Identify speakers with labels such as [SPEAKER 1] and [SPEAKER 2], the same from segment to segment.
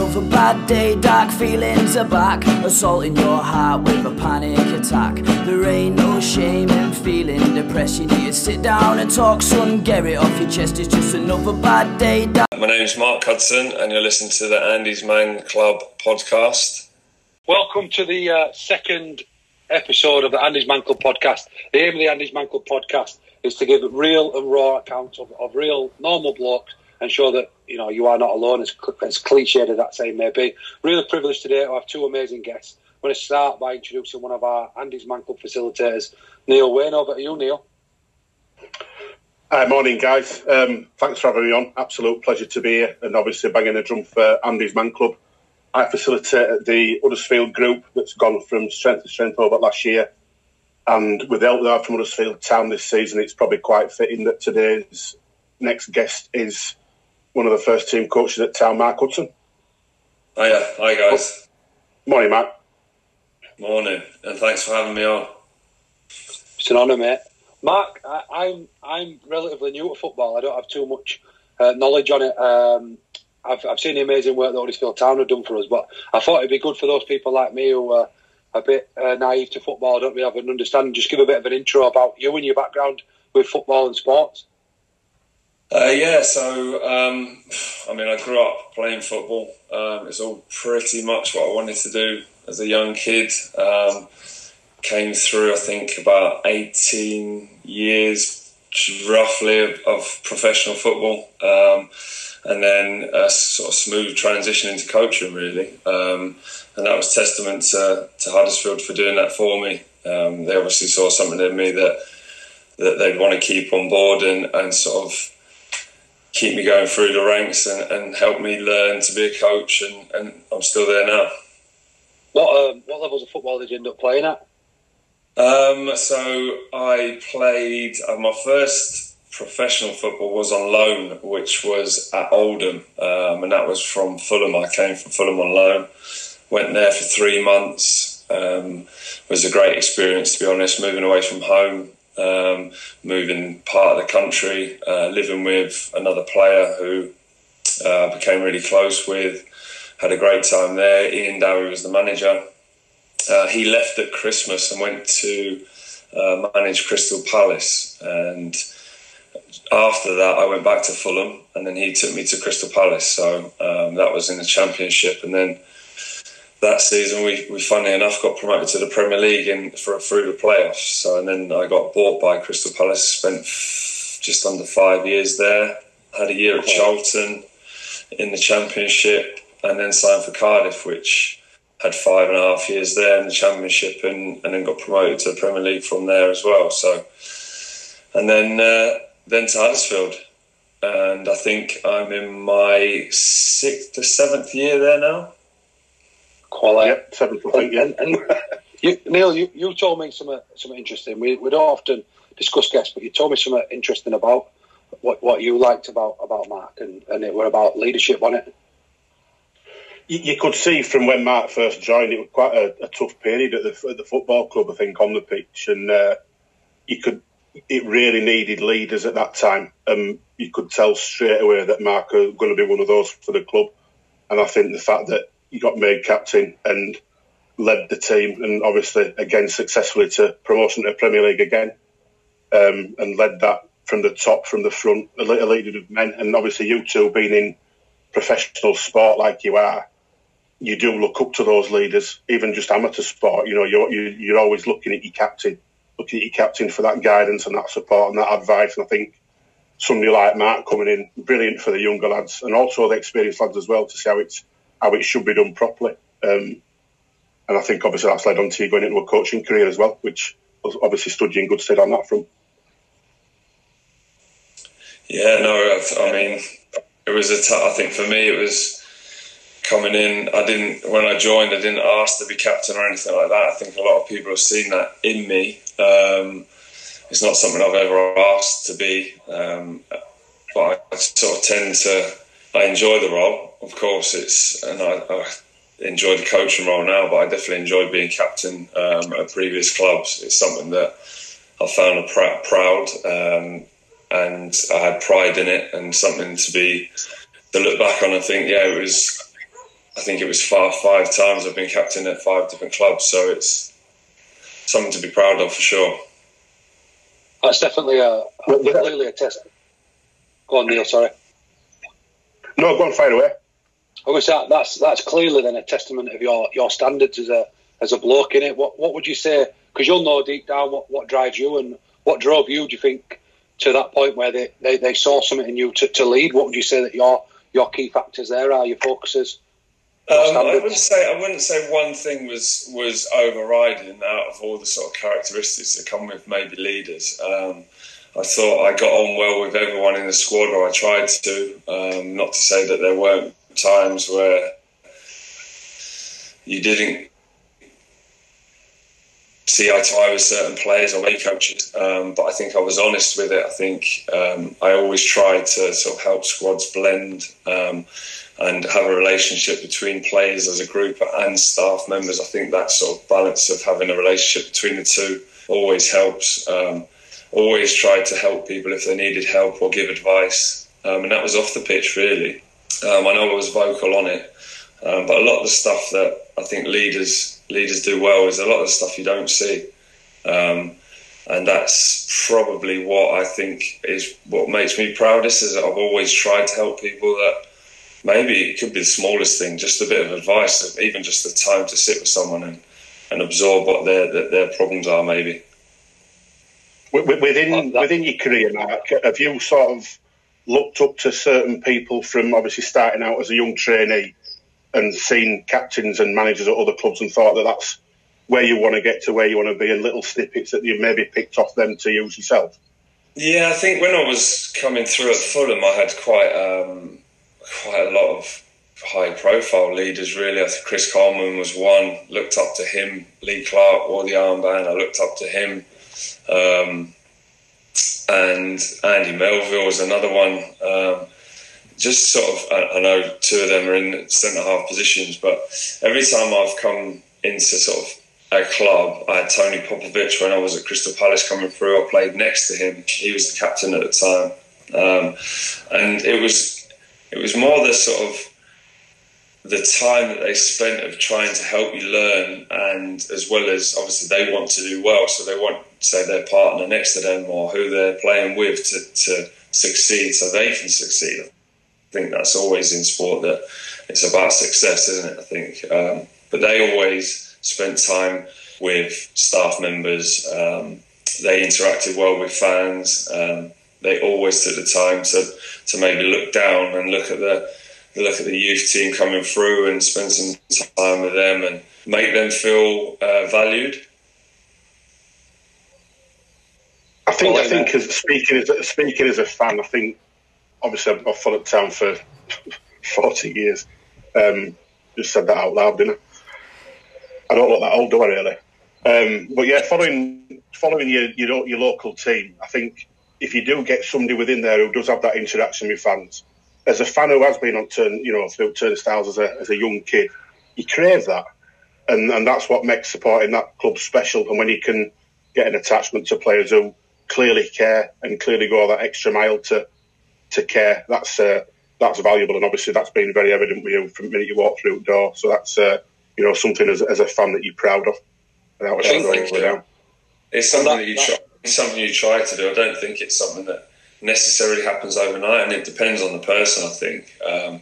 [SPEAKER 1] another bad day, dark feelings are back. Assaulting your heart with a panic attack. There ain't no shame in feeling depressed. You need to sit down and talk, son. Get it off your chest. It's just another bad day. Dark
[SPEAKER 2] My name's Mark Hudson, and you're listening to the Andy's Man Club podcast.
[SPEAKER 3] Welcome to the uh, second episode of the Andy's Man Club podcast. The aim of the Andy's Man Club podcast is to give real and raw accounts of, of real normal blokes and show that you know you are not alone. As, as cliched as that saying may be, really privileged today to have two amazing guests. I'm going to start by introducing one of our Andy's Man Club facilitators, Neil Wayne. Over to you, Neil.
[SPEAKER 4] Hi, morning, guys. Um, thanks for having me on. Absolute pleasure to be here, and obviously banging the drum for Andy's Man Club. I facilitate the Huddersfield group that's gone from strength to strength over last year, and with the help from Huddersfield Town this season, it's probably quite fitting that today's next guest is one of the first team coaches at Town, Mark Hudson.
[SPEAKER 2] Hiya, hi guys.
[SPEAKER 4] Morning, Mark.
[SPEAKER 2] Morning, and thanks for having me on.
[SPEAKER 3] It's an honour, mate. Mark, I, I'm I'm relatively new to football. I don't have too much uh, knowledge on it. Um, I've, I've seen the amazing work that Huddersfield Town have done for us, but I thought it'd be good for those people like me who are a bit uh, naive to football, don't really have an understanding. Just give a bit of an intro about you and your background with football and sports.
[SPEAKER 2] Uh, yeah, so um, I mean, I grew up playing football. Um, it's all pretty much what I wanted to do as a young kid. Um, came through, I think, about 18 years roughly of, of professional football. Um, and then a sort of smooth transition into coaching, really. Um, and that was testament to, to Huddersfield for doing that for me. Um, they obviously saw something in me that that they'd want to keep on board and, and sort of keep me going through the ranks and, and help me learn to be a coach. And, and I'm still there now.
[SPEAKER 3] What um, what levels of football did you end up playing at?
[SPEAKER 2] Um, so I played uh, my first professional football was on loan, which was at Oldham, um, and that was from Fulham. I came from Fulham on loan, went there for three months. Um, was a great experience, to be honest. Moving away from home, um, moving part of the country, uh, living with another player who uh, became really close with. Had a great time there. Ian Dowie was the manager. Uh, he left at Christmas and went to uh, manage Crystal Palace. And after that, I went back to Fulham, and then he took me to Crystal Palace. So um, that was in the Championship, and then that season we, we funnily enough got promoted to the Premier League in for through the playoffs. So and then I got bought by Crystal Palace. Spent just under five years there. Had a year at Charlton in the Championship, and then signed for Cardiff, which had five and a half years there in the Championship, and, and then got promoted to the Premier League from there as well. So and then uh, then to Huddersfield. And I think I'm in my sixth or seventh year there now.
[SPEAKER 3] Quality.
[SPEAKER 4] Yep, seventh, I think, yeah.
[SPEAKER 3] And, and you, Neil, you, you told me something, something interesting. We, we don't often discuss guests, but you told me something interesting about what, what you liked about, about Mark, and, and it were about leadership on it.
[SPEAKER 4] You, you could see from when Mark first joined, it was quite a, a tough period at the, at the football club, I think, on the pitch. And uh, you could it really needed leaders at that time. Um, you could tell straight away that Mark was going to be one of those for the club. And I think the fact that he got made captain and led the team, and obviously again successfully to promotion to Premier League again, um, and led that from the top, from the front, a leader of men. And obviously you two being in professional sport like you are, you do look up to those leaders, even just amateur sport. You know, you're you're always looking at your captain looking at your captain for that guidance and that support and that advice. And I think somebody like Mark coming in, brilliant for the younger lads and also the experienced lads as well to see how it's how it should be done properly. Um, and I think obviously that's led on to you going into a coaching career as well, which obviously stood you in good stead on that front.
[SPEAKER 2] Yeah, no, I mean, it was a. T- I think for me, it was coming in. I didn't when I joined. I didn't ask to be captain or anything like that. I think a lot of people have seen that in me. Um, it's not something I've ever asked to be, um, but I sort of tend to. I enjoy the role, of course. It's and I, I enjoy the coaching role now, but I definitely enjoyed being captain um, at previous clubs. It's something that I found pr- proud, um, and I had pride in it, and something to be to look back on and think, yeah, it was I think it was five five times I've been captain at five different clubs, so it's something to be proud of for sure.
[SPEAKER 3] That's definitely a, a clearly a test. Go on, Neil. Sorry.
[SPEAKER 4] No, go on, fire away.
[SPEAKER 3] I was that that's that's clearly then a testament of your your standards as a as a bloke in it. What what would you say? Because you'll know deep down what, what drives you and what drove you. Do you think to that point where they, they, they saw something in you to, to lead? What would you say that your your key factors there are? Your focuses?
[SPEAKER 2] Um, I wouldn't say I wouldn't say one thing was was overriding out of all the sort of characteristics that come with maybe leaders. Um, I thought I got on well with everyone in the squad, or I tried to. Um, not to say that there weren't times where you didn't see eye to eye with certain players or coaches, um, but I think I was honest with it. I think um, I always tried to sort of help squads blend um, and have a relationship between players as a group and staff members. I think that sort of balance of having a relationship between the two always helps. Um, always tried to help people if they needed help or give advice, um, and that was off the pitch really. Um, I know I was vocal on it, um, but a lot of the stuff that I think leaders leaders do well is a lot of the stuff you don't see, um, and that's probably what I think is what makes me proudest. Is that I've always tried to help people that maybe it could be the smallest thing, just a bit of advice, even just the time to sit with someone and, and absorb what their, their, their problems are, maybe.
[SPEAKER 4] Within within your career, Mark, have you sort of looked up to certain people from obviously starting out as a young trainee and seen captains and managers at other clubs and thought that that's where you want to get to, where you want to be, and little snippets that you maybe picked off them to use yourself?
[SPEAKER 2] Yeah, I think when I was coming through at Fulham, I had quite um, quite a lot of high profile leaders really. I think Chris Coleman was one, looked up to him. Lee Clark wore the armband, I looked up to him. Um, and Andy Melville was another one. Um, just sort of, I, I, know two of them are in centre half positions, but every time I've come into sort of a club, I had Tony Popovic when I was at Crystal Palace coming through. I played next to him. He was the captain at the time, um, and it was it was more the sort of the time that they spent of trying to help you learn, and as well as obviously they want to do well, so they want say their partner next to them or who they're playing with to, to succeed, so they can succeed. I think that's always in sport that it's about success, isn't it? I think, um, but they always spent time with staff members. Um, they interacted well with fans. Um, they always took the time to to maybe look down and look at the look at the youth team coming through and spend some time with them and make them feel uh, valued.
[SPEAKER 4] I think. I think as speaking as speaking as a fan, I think obviously I've, followed town for forty years. Um, just said that out loud, didn't I? I don't look that old, do I really? Um, but yeah, following following your, your your local team, I think if you do get somebody within there who does have that interaction with fans, as a fan who has been on turn, you know, through turnstiles as a as a young kid, you crave that, and and that's what makes supporting that club special. And when you can get an attachment to players who clearly care and clearly go that extra mile to to care, that's uh, that's valuable. And obviously, that's been very evident with you from the minute you walk through the door. So that's uh, you know something as, as a fan that you're proud of.
[SPEAKER 2] Without a shadow It's something that you try. It's something you try to do. I don't think it's something that necessarily happens overnight, and it depends on the person. I think um,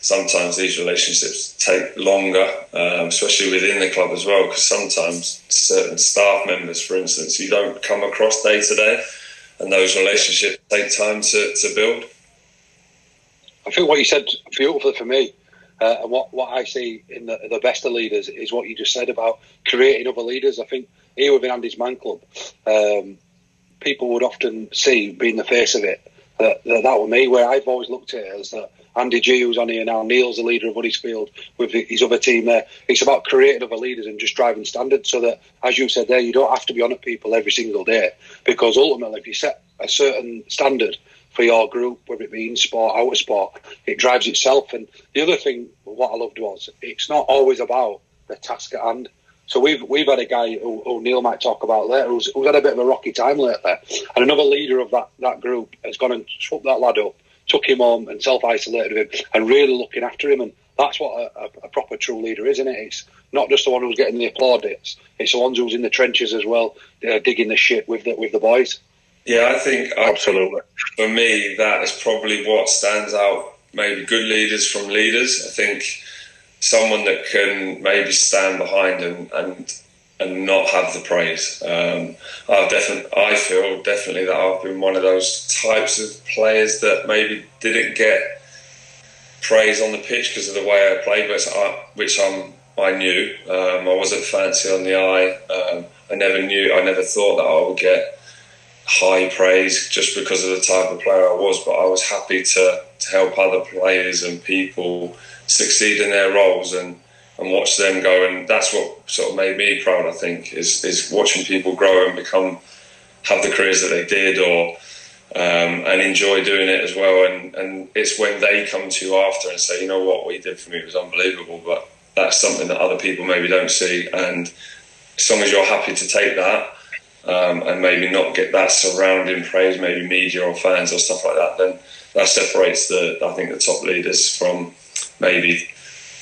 [SPEAKER 2] sometimes these relationships take longer, um, especially within the club as well, because sometimes certain staff members, for instance, you don't come across day to day, and those relationships take time to, to build.
[SPEAKER 3] I think what you said beautifully for me. Uh, and what, what I see in the, the best of leaders is what you just said about creating other leaders. I think here within Andy's Man Club, um, people would often see being the face of it that, that that was me. Where I've always looked at it as that Andy G, who's on here now, Neil's the leader of Huddersfield with his other team there. It's about creating other leaders and just driving standards so that, as you said there, you don't have to be on at people every single day because ultimately, if you set a certain standard for your group, whether it be in sport, out of sport, it drives itself. And the other thing, what I loved was it's not always about the task at hand. So we've we've had a guy who, who Neil might talk about later who's, who's, had a bit of a rocky time lately, and another leader of that, that group has gone and swooped that lad up, took him home and self isolated him, and really looking after him. And that's what a, a, proper true leader is, isn't it? It's not just the one who's getting the plaudits; it's the ones who's in the trenches as well, uh, digging the shit with the with the boys.
[SPEAKER 2] Yeah, I think
[SPEAKER 4] absolutely.
[SPEAKER 2] For me, that is probably what stands out. Maybe good leaders from leaders. I think someone that can maybe stand behind and and, and not have the praise. Um, I definitely, I feel definitely that I've been one of those types of players that maybe didn't get praise on the pitch because of the way I played, which, I, which I'm I knew. Um, I wasn't fancy on the eye. Um, I never knew. I never thought that I would get high praise just because of the type of player I was. But I was happy to, to help other players and people succeed in their roles and, and watch them go. And that's what sort of made me proud. I think is is watching people grow and become have the careers that they did or. Um, and enjoy doing it as well. And, and it's when they come to you after and say, you know what, what you did for me was unbelievable, but that's something that other people maybe don't see. And as long as you're happy to take that um, and maybe not get that surrounding praise, maybe media or fans or stuff like that, then that separates the I think the top leaders from maybe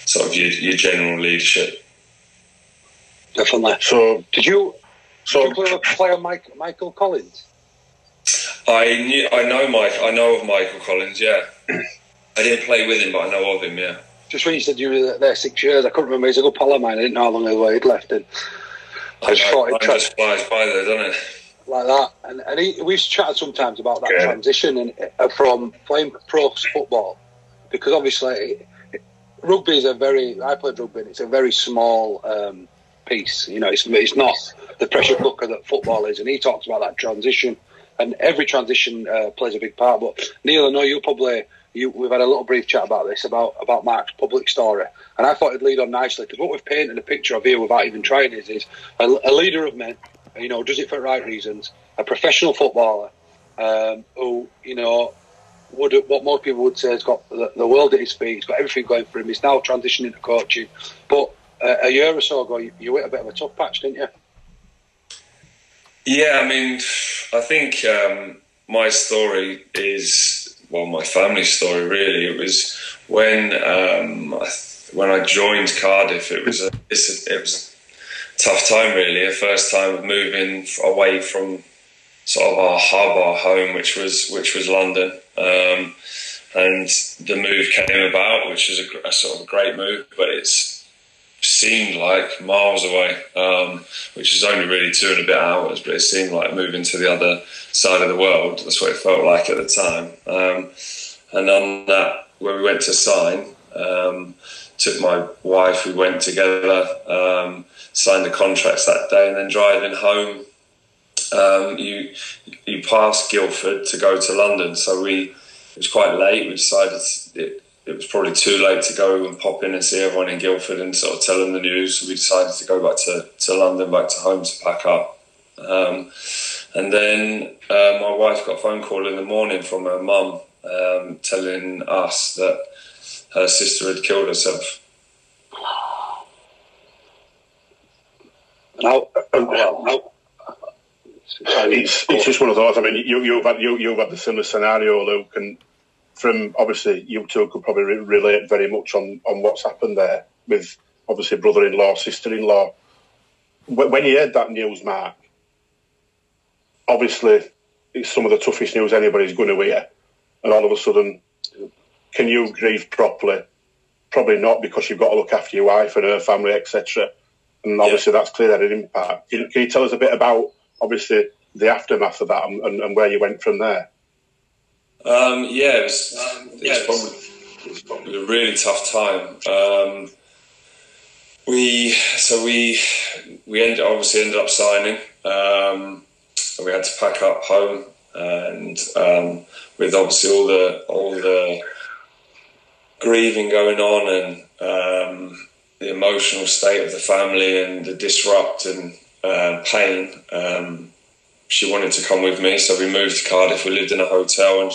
[SPEAKER 2] sort of your, your general leadership.
[SPEAKER 3] Definitely. So did you? So did you play, play on Mike, Michael Collins?
[SPEAKER 2] I knew, I know Mike. I know of Michael Collins. Yeah, I didn't play with him, but I know of him. Yeah.
[SPEAKER 3] Just when you said you were there six years, I couldn't remember. He's a good pal of mine. I didn't know how long ago he'd left, and
[SPEAKER 2] I just thought it just flies by there, doesn't it?
[SPEAKER 3] Like that, and and he, we've chatted sometimes about that yeah. transition and uh, from playing pro football, because obviously rugby is a very. I played rugby, and it's a very small um, piece. You know, it's it's not the pressure cooker that football is, and he talks about that transition, and every transition uh, plays a big part. But Neil, I know you probably you, we've had a little brief chat about this about about Mark's public story, and I thought it'd lead on nicely because what we've painted a picture of here without even trying is is a, a, leader of men, you know, does it for right reasons, a professional footballer um, who you know would what most people would say has got the, the, world at his feet, he's got everything going for him. He's now transitioning to coaching, but uh, a year or so ago, you, you hit a bit of a tough patch, didn't you?
[SPEAKER 2] Yeah, I mean, I think um, my story is well, my family story really. It was when um, when I joined Cardiff. It was a, it was a tough time really. A first time of moving away from sort of our hub, our home, which was which was London. Um, and the move came about, which was a, a, sort of a great move, but it's seemed like miles away, um, which is only really two and a bit hours, but it seemed like moving to the other side of the world. That's what it felt like at the time. Um, and on that, when we went to sign, um, took my wife, we went together, um, signed the contracts that day, and then driving home, um, you you pass Guildford to go to London. So we it was quite late. We decided it, it was probably too late to go and pop in and see everyone in Guildford and sort of tell them the news. So we decided to go back to, to London, back to home to pack up. Um, and then uh, my wife got a phone call in the morning from her mum um, telling us that her sister had killed herself.
[SPEAKER 4] No. It's, it's just one of those. I mean, you, you've had you, you've had the similar scenario, Luke, and from obviously you two could probably re- relate very much on, on what's happened there with obviously brother-in-law, sister-in-law. When you heard that news, Mark, obviously it's some of the toughest news anybody's going to hear, and all of a sudden, can you grieve properly? Probably not because you've got to look after your wife and her family, etc. And obviously yeah. that's clearly had an impact. Can, can, you tell us a bit about obviously the aftermath of that and, and, and where you went from there?
[SPEAKER 2] Um, yeah, it was, um, yeah, it was probably, it was probably a really tough time. Um, we so we we ended obviously ended up signing. Um, we had to pack up home, and um, with obviously all the all the grieving going on and um, the emotional state of the family and the disrupt and uh, pain. Um, she wanted to come with me, so we moved to Cardiff. We lived in a hotel, and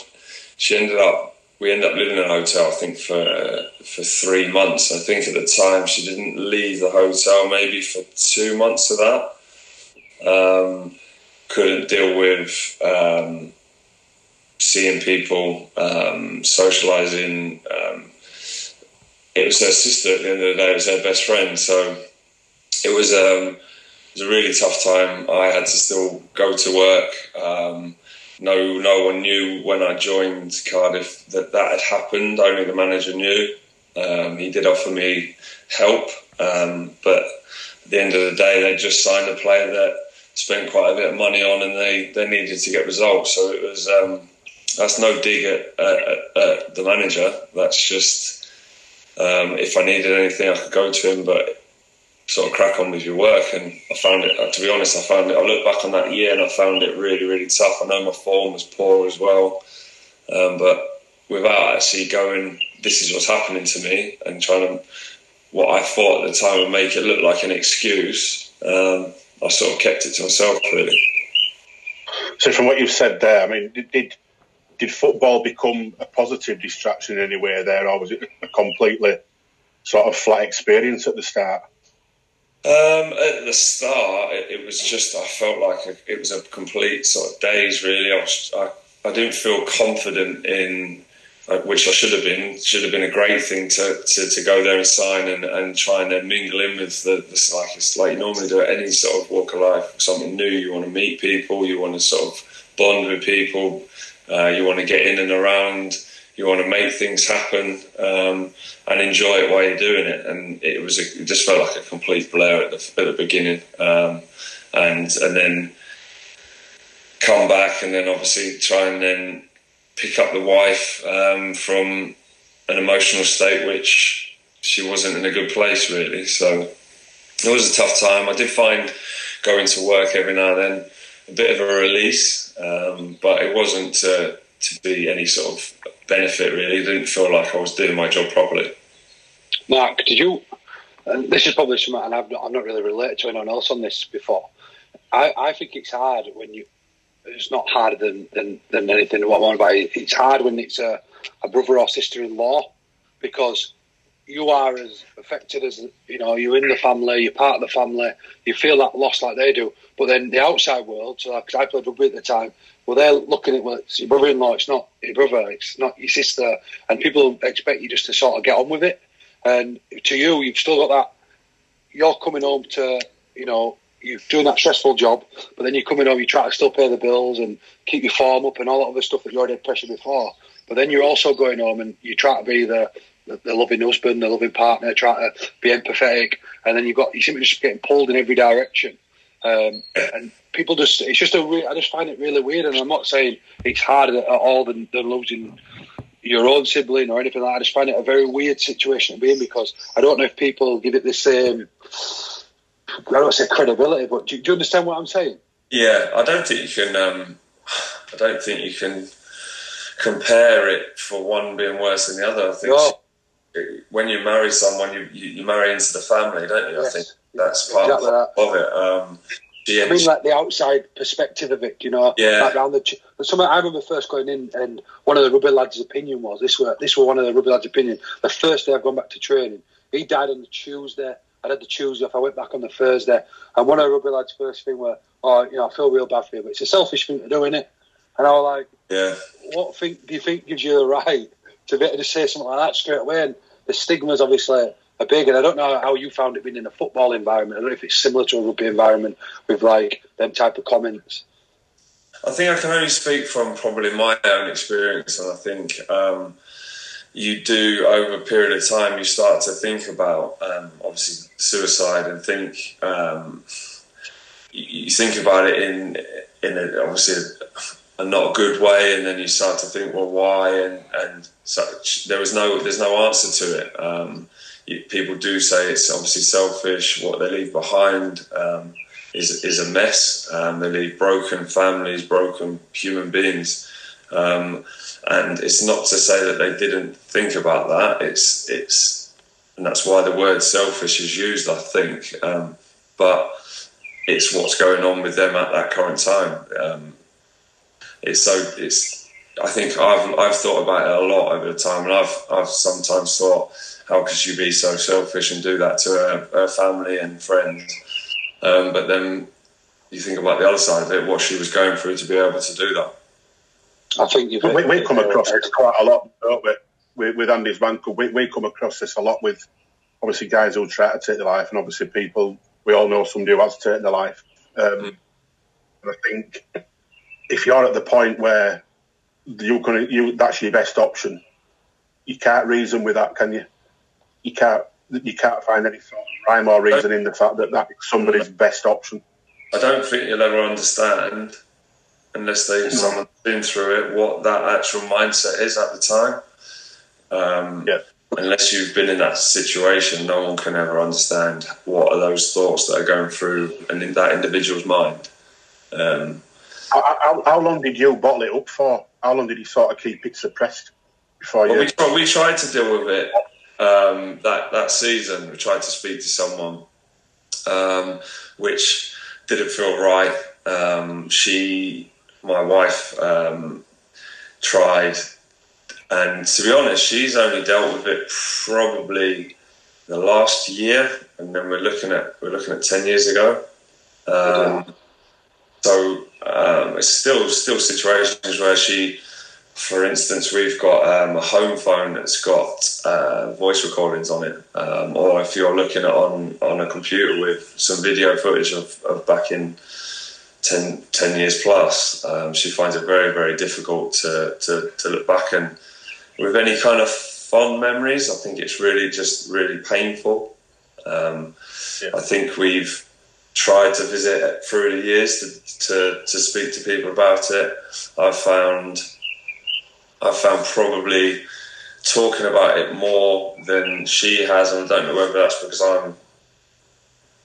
[SPEAKER 2] she ended up we ended up living in a hotel I think for for three months. I think at the time she didn't leave the hotel maybe for two months of that. Um, couldn't deal with um, seeing people, um, socializing. Um, it was her sister at the end of the day. It was her best friend. So it was um, it was a really tough time. I had to still go to work. Um, no, no one knew when I joined Cardiff that that had happened. Only the manager knew. Um, he did offer me help, um, but at the end of the day, they just signed a player that spent quite a bit of money on, and they, they needed to get results. So it was um, that's no dig at, at, at, the manager. That's just um, if I needed anything, I could go to him, but sort of crack on with your work. And I found it. To be honest, I found it. I look back on that year and I found it really, really tough. I know my form was poor as well, um, but without actually going, this is what's happening to me, and trying to what I thought at the time would make it look like an excuse. Um, I sort of kept it to myself, really.
[SPEAKER 4] So, from what you've said there, I mean, did, did did football become a positive distraction anywhere there, or was it a completely sort of flat experience at the start?
[SPEAKER 2] Um, at the start, it, it, was just I felt like a, it was a complete sort of daze. Really, I, was, I, I didn't feel confident in uh, which I should have been. Should have been a great thing to, to, to go there and sign and, and try and then mingle in with the, the like like you normally do at any sort of walk of life. Something new. You want to meet people. You want to sort of bond with people. Uh, you want to get in and around. You want to make things happen um, and enjoy it while you're doing it. And it was a, it just felt like a complete blur at the, at the beginning. Um, and and then come back and then obviously try and then pick up the wife um, from an emotional state which she wasn't in a good place really. So it was a tough time. I did find going to work every now and then a bit of a release, um, but it wasn't to, to be any sort of benefit really. It didn't feel like I was doing my job properly.
[SPEAKER 3] Mark, did you? And this is probably something, and I've not, I've not really related to anyone else on this before. I, I think it's hard when you it's not harder than, than, than anything what I'm about. It's hard when it's a, a brother or sister in law because you are as affected as you know you're in the family, you're part of the family, you feel that loss like they do. But then the outside world, so because I played rugby at the time, well, they're looking at well, it's your brother-in-law, it's not your brother, it's not your sister, and people expect you just to sort of get on with it. And to you, you've still got that. You're coming home to you know you're doing that stressful job, but then you're coming home, you try to still pay the bills and keep your form up and all that other stuff that you already had pressure before. But then you're also going home and you try to be the, the, the loving husband, the loving partner, try to be empathetic, and then you've got you seem to just getting pulled in every direction. Um, and people just, it's just a, re- I just find it really weird. And I'm not saying it's harder at all than, than losing your own sibling or anything like that. I just find it a very weird situation to be in because I don't know if people give it the same I don't say credibility, but do, do, you understand what I'm saying?
[SPEAKER 2] Yeah, I don't think you can. Um, I don't think you can compare it for one being worse than the other. I think no. when you marry someone, you, you, you marry into the family, don't you? Yes. I think that's part exactly of, that. of, it. Um,
[SPEAKER 3] I mean, like the outside perspective of it, you know.
[SPEAKER 2] Yeah.
[SPEAKER 3] Like around the, something I remember first going in, and one of the rugby lads' opinion was this. Were this were one of the rugby lads' opinion. The first day I've gone back to training, he died on the Tuesday. I had the Tuesday off. I went back on the Thursday, and one of the rugby lads' first thing were, "Oh, you know, I feel real bad for you, but it's a selfish thing to do, isn't it?" And I was like,
[SPEAKER 2] "Yeah,
[SPEAKER 3] what thing do you think gives you the right to be able to say something like that straight away?" And the stigmas obviously are big, and I don't know how you found it being in a football environment. I don't know if it's similar to a rugby environment with like them type of comments.
[SPEAKER 2] I think I can only speak from probably my own experience, and I think. Um, you do over a period of time, you start to think about um, obviously suicide and think um, you, think about it in in a, obviously a, a, not good way, and then you start to think, well, why? And and such. There was no there's no answer to it. People do say it's obviously selfish. What they leave behind um, is is a mess. Um, they leave broken families, broken human beings. Um, and it's not to say that they didn't think about that. It's it's, and that's why the word selfish is used. I think, um, but it's what's going on with them at that current time. Um, it's so it's. I think I've I've thought about it a lot over the time, and I've I've sometimes thought, how could you be so selfish and do that to her, her family and friends? Um, but then you think about the other side of it, what she was going through to be able to do that.
[SPEAKER 3] I think you've.
[SPEAKER 4] We, we come across it quite a lot, don't we? with, with Andy's Man Club, we, we come across this a lot with obviously guys who try to take their life, and obviously people we all know somebody who has taken their life. Um, mm. And I think if you're at the point where you can, you that's your best option, you can't reason with that, can you? You can't you can't find any sort of rhyme or reason in the fact that that's somebody's best option.
[SPEAKER 2] I don't think you'll ever understand unless they've someone been through it what that actual mindset is at the time. Um,
[SPEAKER 4] yeah.
[SPEAKER 2] Unless you've been in that situation, no one can ever understand what are those thoughts that are going through and in that individual's mind. Um,
[SPEAKER 4] how, how, how, long did you bottle it up for? How long did you sort of keep it suppressed before well,
[SPEAKER 2] you? We, we tried to deal with it um, that that season. We tried to speak to someone, um, which didn't feel right. Um, she, my wife, um, tried, and to be honest, she's only dealt with it probably the last year, and then we're looking at we're looking at ten years ago. Um, so um, it's still still situations where she for instance, we've got um, a home phone that's got uh, voice recordings on it, um, or if you're looking at on on a computer with some video footage of, of back in 10, 10 years plus, um, she finds it very very difficult to, to to look back and with any kind of fond memories. I think it's really just really painful. Um, yeah. I think we've tried to visit through the years to, to, to speak to people about it. I've found I've found probably talking about it more than she has, and I don't know whether that's because I'm,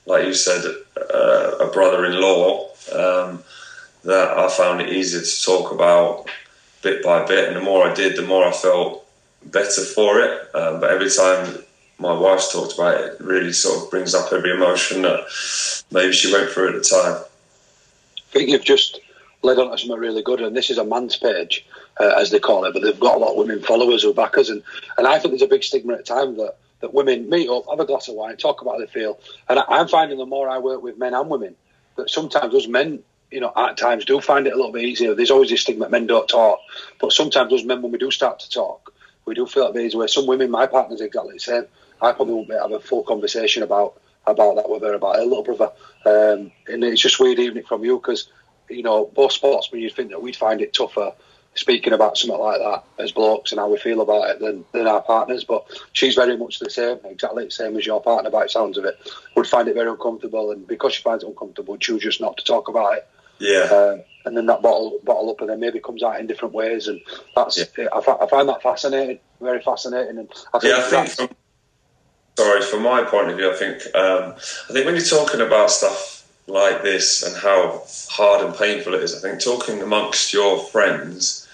[SPEAKER 2] like you said, uh, a brother-in-law. Um, that I found it easier to talk about bit by bit, and the more I did, the more I felt better for it. Um, but every time my wife's talked about it, it really sort of brings up every emotion that maybe she went through at the time.
[SPEAKER 3] I think you've just led on to something really good, and this is a man's page, uh, as they call it, but they've got a lot of women followers or backers, and, and I think there's a big stigma at the time that, that women meet up, have a glass of wine, talk about how they feel, and I, am finding the more I work with men and women, that sometimes those men, you know, at times do find it a little bit easier. There's always this stigma that men don't talk, but sometimes those men, when we do start to talk, we do feel like there's where some women, my partner's exactly the same. I probably won't be able to have a full conversation about about that with her about her little brother, um, and it's just weird it from you because you know, both sportsmen, you'd think that we'd find it tougher speaking about something like that as blokes and how we feel about it than, than our partners. But she's very much the same, exactly the same as your partner by the sounds of it. Would find it very uncomfortable, and because she finds it uncomfortable, choose just not to talk about it.
[SPEAKER 2] Yeah.
[SPEAKER 3] Um, and then that bottle bottle up, and then maybe comes out in different ways, and that's yeah. I, I, find that fascinating, very fascinating. And I think
[SPEAKER 2] yeah, I think from, sorry, from my point of view, I think um, I think when you're talking about stuff like this and how hard and painful it is. I think talking amongst your friends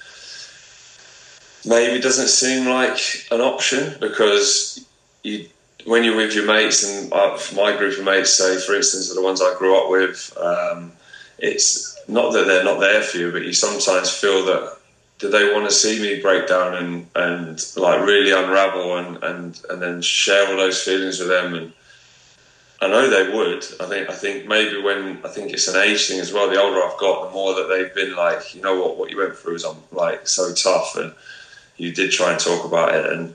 [SPEAKER 2] maybe doesn't seem like an option because you, when you're with your mates and uh, my group of mates, say for instance, are the ones I grew up with, um, it's not that they're not there for you, but you sometimes feel that do they want to see me break down and, and like really unravel and, and, and then share all those feelings with them and I know they would. I think. I think maybe when I think it's an age thing as well. The older I've got, the more that they've been like, you know what, what you went through is um, like so tough, and you did try and talk about it. And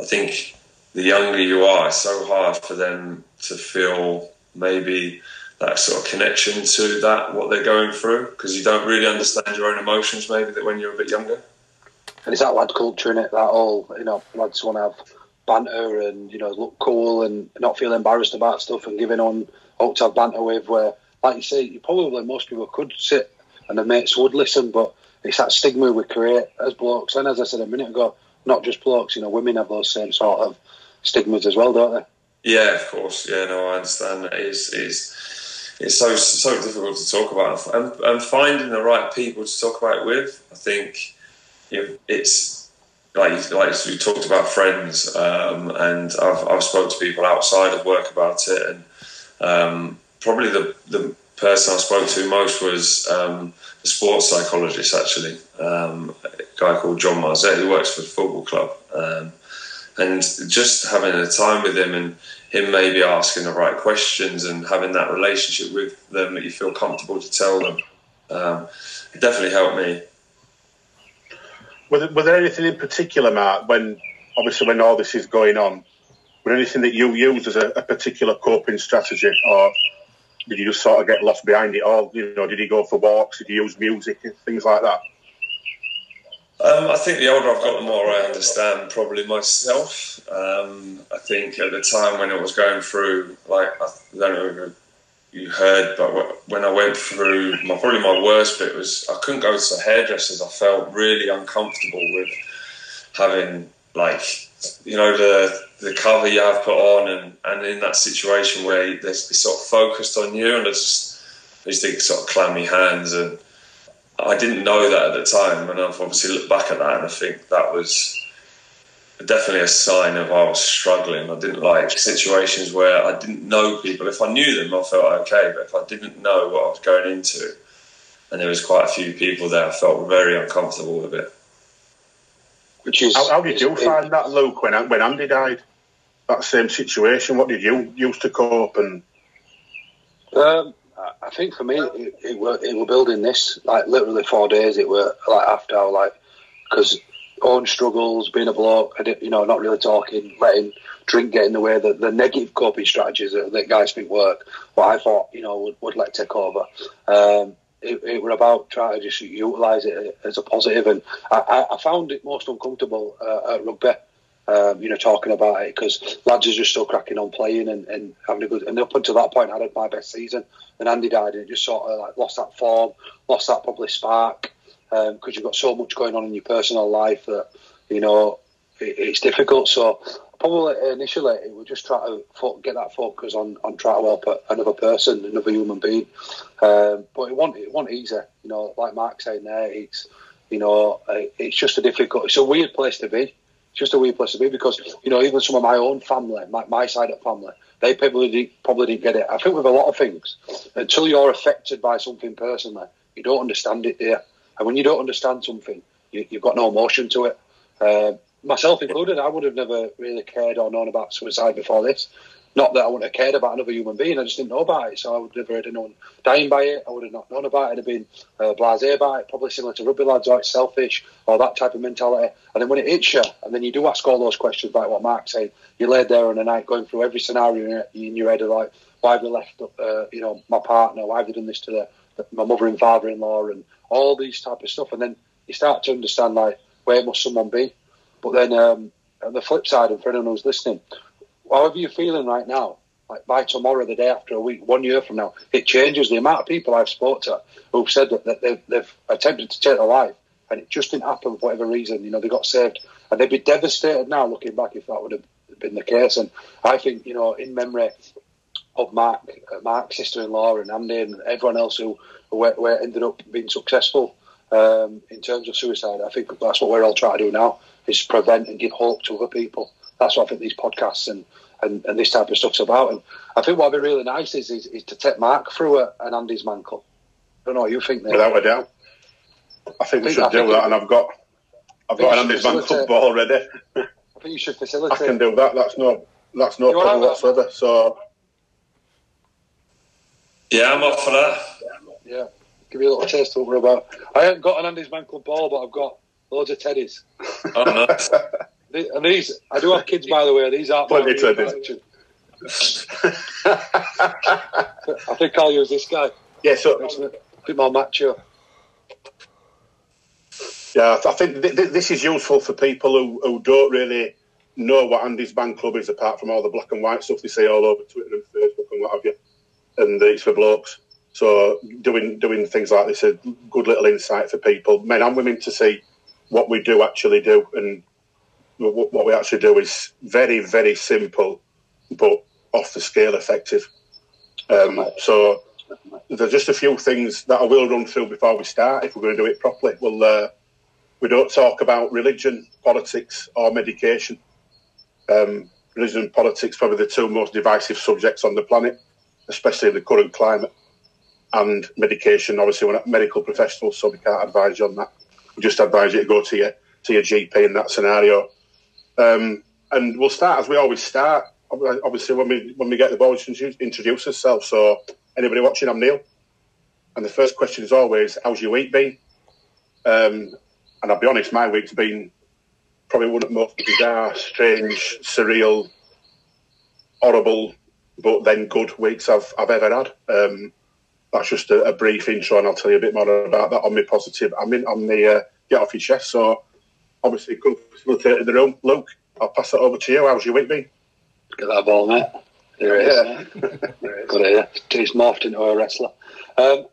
[SPEAKER 2] I think the younger you are, it's so hard for them to feel maybe that sort of connection to that what they're going through because you don't really understand your own emotions maybe that when you're a bit younger.
[SPEAKER 3] And it's that lad culture in it that all you know lads want to have banter and you know look cool and not feel embarrassed about stuff and giving on out to have banter with. Where, like you say, you probably most people could sit and the mates would listen, but it's that stigma we create as blokes. And as I said a minute ago, not just blokes. You know, women have those same sort of stigmas as well, don't they?
[SPEAKER 2] Yeah, of course. Yeah, no, I understand. It is is it's so so difficult to talk about and, and finding the right people to talk about it with. I think you know, it's like like we talked about friends, um, and I've I've spoke to people outside of work about it, and um, probably the the person I spoke to most was um, the sports psychologist, actually, um, a guy called John Marzette, who works for the football club, um, and just having a time with him and him maybe asking the right questions and having that relationship with them that you feel comfortable to tell them, um, it definitely helped me.
[SPEAKER 4] Was there, was there anything in particular, Mark, when obviously when all this is going on, was anything that you used as a, a, particular coping strategy, or did you just sort of get lost behind it all? You know, did you go for walks? Did you use music and things like that?
[SPEAKER 2] Um, I think the older I've got, the more I understand probably myself. Um, I think at the time when it was going through, like I don't know you heard, but when I went through, my, probably my worst bit was I couldn't go to the hairdressers. I felt really uncomfortable with having like you know the the cover you have put on, and, and in that situation where they're sort of focused on you, and I just I just sort of clammy hands, and I didn't know that at the time, and I've obviously looked back at that, and I think that was definitely a sign of I was struggling. I didn't like situations where I didn't know people. If I knew them, I felt okay, but if I didn't know what I was going into, and there was quite a few people there, I felt very uncomfortable with it.
[SPEAKER 4] Which is how, how did you find that, Luke, when when Andy died? That same situation. What did you use to cope? And
[SPEAKER 3] um, I think for me, it, it were it were building this like literally four days. It were like after I like because own struggles, being a bloke, you know, not really talking, letting drink get in the way, the, the negative coping strategies that, that guys think work, what I thought, you know, would, would let take over. Um, it, it were about trying to just utilise it as a positive, and I, I found it most uncomfortable uh, at rugby. Um, you know, talking about it because lads are just still cracking on playing and, and having a good. And up until that point, I had my best season, and Andy died, and it just sort of like lost that form, lost that probably spark because um, you've got so much going on in your personal life that you know it, it's difficult. So probably initially it would just try to fo- get that focus on on trying to help another person, another human being. Um, but it won't it wasn't easy. You know, like Mark saying there, it's you know it's just a difficult. It's a weird place to be. It's just a weird place to be because you know even some of my own family, my, my side of family, they probably didn't, probably didn't get it. I think with a lot of things, until you're affected by something personally, you don't understand it there. And when you don't understand something, you, have got no emotion to it. Uh, myself included, I would have never really cared or known about suicide before this. Not that I wouldn't have cared about another human being, I just didn't know about it. So I would never have known dying by it. I would have not known about it. I'd have been uh, blasé about it, probably similar to rugby lads, or it's selfish, or that type of mentality. And then when it hits you, and then you do ask all those questions about what Mark said, you laid there on a night going through every scenario in your head of like, why have they left, uh, you know, my partner? Why have they done this to the, my mother and father-in-law? And all these type of stuff, and then you start to understand like where must someone be. But then um, on the flip side, and for anyone who's listening, however you're feeling right now, like by tomorrow, the day after a week, one year from now, it changes. The amount of people I've spoke to who've said that, that they've, they've attempted to take their life and it just didn't happen for whatever reason. You know, they got saved and they'd be devastated now looking back if that would have been the case. And I think, you know, in memory of Mark, uh, Mark's sister-in-law and Andy and everyone else who where, where ended up being successful um, in terms of suicide. I think that's what we're all trying to do now is prevent and give hope to other people. That's what I think these podcasts and, and, and this type of stuff's about. And I think what would be really nice is, is, is to take Mark through a, an Andy's Man Club. I don't know what you think there.
[SPEAKER 4] Without a doubt. I think we should do that, and I've got I've got an Andy's Man Club ball already.
[SPEAKER 3] I think you should facilitate.
[SPEAKER 4] I can do that. That's no that's no problem whatsoever. So
[SPEAKER 2] yeah, I'm up for that.
[SPEAKER 3] Yeah, give me a little taste of what we're about. I haven't got an Andy's Man Club ball, but I've got loads of teddies.
[SPEAKER 2] Oh, nice.
[SPEAKER 3] and these, I do have kids, by the way. These aren't
[SPEAKER 4] plenty teddies.
[SPEAKER 3] I think I'll use this guy.
[SPEAKER 4] Yeah, so
[SPEAKER 3] a bit more macho.
[SPEAKER 4] Yeah, I think th- th- this is useful for people who, who don't really know what Andy's Man Club is, apart from all the black and white stuff they see all over Twitter and Facebook and what have you and it's for blokes. So doing doing things like this is a good little insight for people, men and women, to see what we do actually do, and what we actually do is very very simple, but off the scale effective. Um, so there's just a few things that I will run through before we start. If we're going to do it properly, well, uh, we don't talk about religion, politics, or medication. Um, religion and politics probably the two most divisive subjects on the planet especially in the current climate. And medication, obviously, we're not medical professionals, so we can't advise you on that. We just advise you to go to your to your GP in that scenario. Um, and we'll start as we always start. Obviously, when we when we get the ball, introduce, introduce ourselves. So, anybody watching, I'm Neil. And the first question is always, "How's your week been?" Um, and I'll be honest, my week's been probably one of the most bizarre, strange, surreal, horrible, but then good weeks I've I've ever had. Um, that's just a, a, brief intro, and I'll tell you a bit more about that on my positive. I'm in on the uh, get off your chest. So obviously, good facilitator the room. Luke, I'll pass it over to you. How's your week been?
[SPEAKER 3] Get that ball, mate. There it is. Yeah. Got it. He's morphed into a wrestler. Um,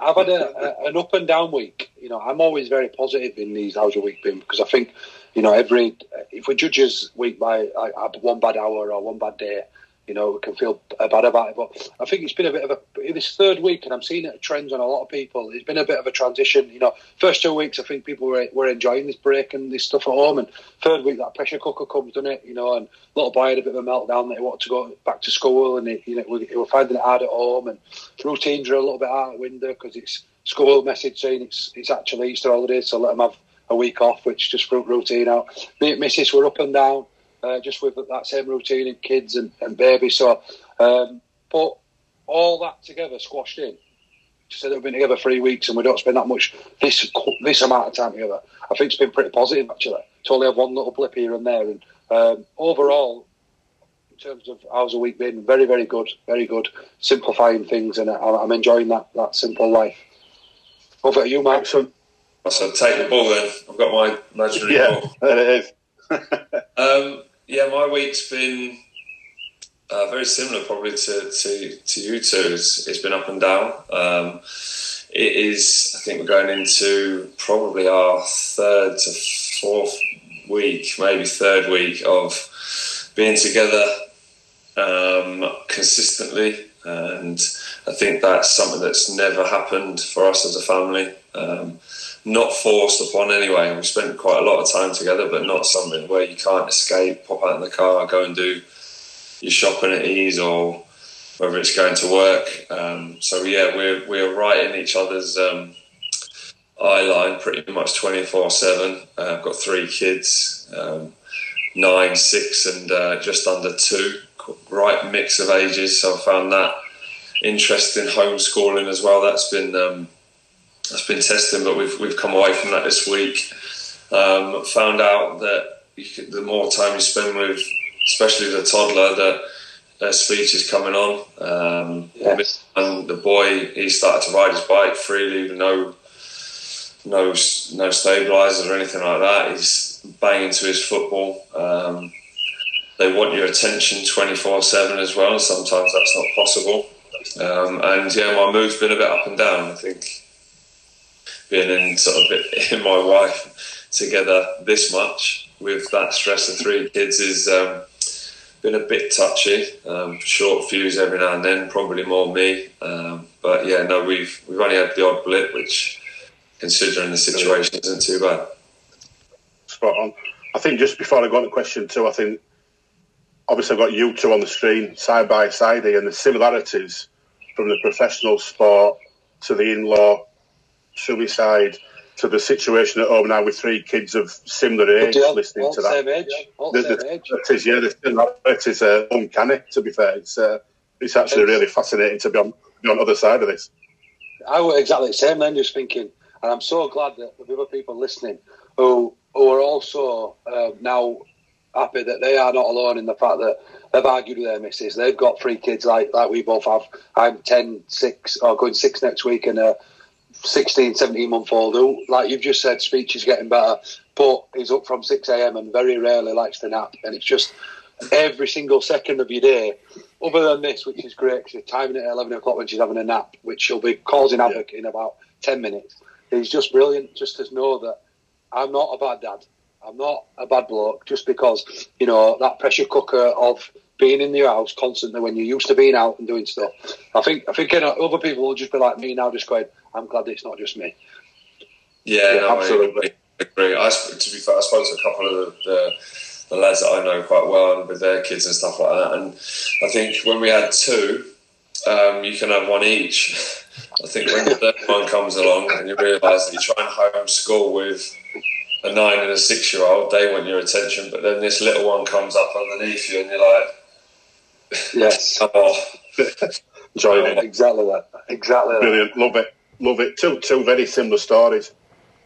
[SPEAKER 3] I've had a, a, an up and down week. You know, I'm always very positive in these how's your week been because I think, you know, every if we judge us week by uh, one bad hour or one bad day, you know, we can feel bad about it. But I think it's been a bit of a this third week, and I'm seeing it trends on a lot of people. It's been a bit of a transition. You know, first two weeks, I think people were, were enjoying this break and this stuff at home, and third week that pressure cooker comes, doesn't it? You know, and little boy had a bit of a meltdown that he wanted to go back to school, and he, you know, we, were finding it hard at home, and routines are a little bit out of window because it's school message saying it's it's actually Easter holidays, so let them have a week off, which just fruit routine out. Me Mrs. were up and down uh, just with that same routine in kids and, and babies. So, um, but all that together squashed in. Just said we've been together three weeks and we don't spend that much this this amount of time together. I think it's been pretty positive actually. To only have one little blip here and there, and um, overall, in terms of how's a week been, very very good, very good. Simplifying things, and I'm enjoying that that simple life. Over to you, Mark.
[SPEAKER 2] So, so take the ball then. I've got my imaginary
[SPEAKER 4] yeah,
[SPEAKER 2] ball.
[SPEAKER 4] There it is.
[SPEAKER 2] um, yeah, my week's been uh, very similar, probably to, to, to you two. It's, it's been up and down. Um, it is, I think, we're going into probably our third to fourth week, maybe third week of being together um, consistently. And I think that's something that's never happened for us as a family. Um, not forced upon anyway. We spent quite a lot of time together, but not something where you can't escape, pop out in the car, go and do your shopping at ease, or whether it's going to work. Um, so yeah, we're we're right in each other's um, eye line pretty much twenty four seven. Uh, I've got three kids, um, nine, six, and uh, just under two. Right mix of ages. So I found that interesting homeschooling as well. That's been um, that's been testing, but we've we've come away from that this week. Um, found out that could, the more time you spend with, especially the toddler, that their speech is coming on. Um, yes. And the boy, he started to ride his bike freely, with no no no stabilizers or anything like that. He's banging to his football. Um, they want your attention 24 7 as well. Sometimes that's not possible. Um, and yeah, my mood's been a bit up and down. I think being in sort of in my wife together this much with that stress of three kids is um, been a bit touchy. Um, short fuse every now and then, probably more me. Um, but yeah, no, we've we've only had the odd blip, which considering the situation isn't too bad.
[SPEAKER 4] Spot on. I think just before I go on to question two, I think obviously I've got you two on the screen side by side here, and the similarities from the professional sport to the in-law suicide to the situation at home now with three kids of similar age
[SPEAKER 3] yeah,
[SPEAKER 4] listening
[SPEAKER 3] to
[SPEAKER 4] that.
[SPEAKER 3] Same age. All the, same age.
[SPEAKER 4] It is, yeah, it is uh, uncanny, to be fair. It's, uh, it's actually it's, really fascinating to be on, be on the other side of this.
[SPEAKER 3] I was exactly the same then, just thinking, and I'm so glad that the other people listening who, who are also uh, now happy that they are not alone in the fact that they've argued with their missus. They've got three kids like like we both have. I'm 10, 6, or going 6 next week, and uh, 16, 17 month old who, like you've just said, speech is getting better, but he's up from 6 a.m. and very rarely likes to nap. And it's just every single second of your day, other than this, which is great because timing it at 11 o'clock when she's having a nap, which she'll be causing havoc in about 10 minutes. He's just brilliant just to know that I'm not a bad dad. I'm not a bad bloke just because, you know, that pressure cooker of being in your house constantly when you're used to being out and doing stuff. I think I think you know, other people will just be like me now, just going, I'm glad it's not just me.
[SPEAKER 2] Yeah, yeah no, absolutely. I agree. I, to be fair, I spoke to a couple of the, the, the, lads that I know quite well and with their kids and stuff like that. And I think when we had two, um, you can have one each. I think when the third one comes along and you realise that you try and homeschool with a nine and a six year old, they want your attention, but then this little one comes up underneath you and you're like,
[SPEAKER 3] Yes.
[SPEAKER 2] oh.
[SPEAKER 3] Enjoying it. Exactly that. Exactly
[SPEAKER 4] Brilliant.
[SPEAKER 3] That.
[SPEAKER 4] Love it. Love it. Two two very similar stories.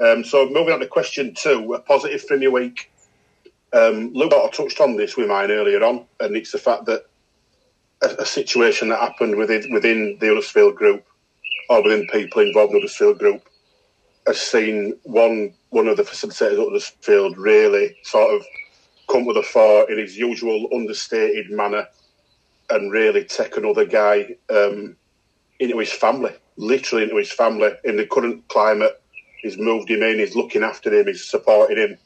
[SPEAKER 4] Um, so moving on to question two, a positive from your week. Um, Luke I touched on this with mine earlier on, and it's the fact that a, a situation that happened within within the Huddersfield group or within people involved in the Huddersfield group has seen one one of the facilitators at Huddersfield really sort of come to the fore in his usual understated manner and really take another guy um, into his family, literally into his family. In the current climate, he's moved him in, he's looking after him, he's supporting him,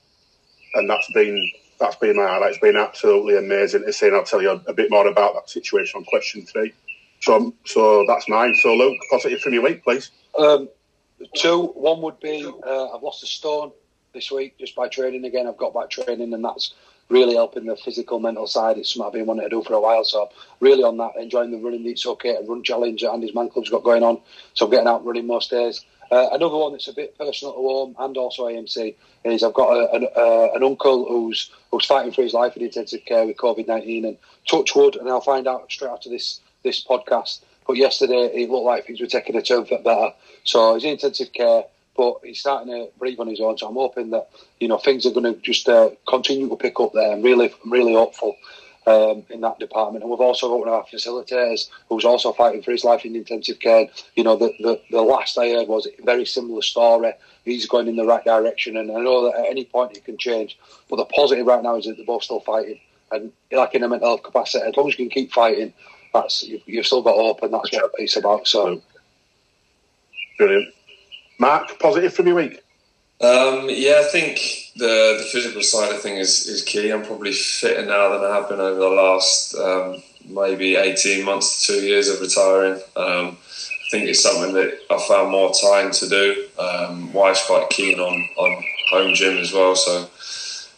[SPEAKER 4] and that's been that's been my highlight. It's been absolutely amazing to see, and I'll tell you a bit more about that situation on question three. So, so that's mine. So, Luke, positive from your week, please.
[SPEAKER 3] Um, two. One would be uh, I've lost a stone this week just by training again. I've got back training, and that's really helping the physical, mental side. It's something I've been wanting to do for a while. So, really on that, enjoying the running. It's okay to run challenge Andy's Man Club's got going on. So, I'm getting out running most days. Uh, another one that's a bit personal to home and also AMC is I've got a, an, uh, an, uncle who's who's fighting for his life in intensive care with COVID nineteen and touch wood, and I'll find out straight after this this podcast. But yesterday it looked like things were taking a turn for better, so he's in intensive care, but he's starting to breathe on his own. So I'm hoping that you know things are going to just uh, continue to pick up there. I'm really, I'm really hopeful um, in that department. And we've also got one of our facilitators who's also fighting for his life in intensive care. You know, the, the, the last I heard was a very similar story. He's going in the right direction, and I know that at any point it can change. But the positive right now is that they're both still fighting. And like in a mental health capacity, as long as you can keep fighting, that's you've, you've still got hope, and that's what it's about. So,
[SPEAKER 4] brilliant. Mark, positive from your week.
[SPEAKER 2] Um, yeah, I think the the physical side of things is, is key. I'm probably fitter now than I have been over the last um, maybe 18 months to two years of retiring. Um, I think it's something that I found more time to do. Um, wife's quite keen on, on home gym as well, so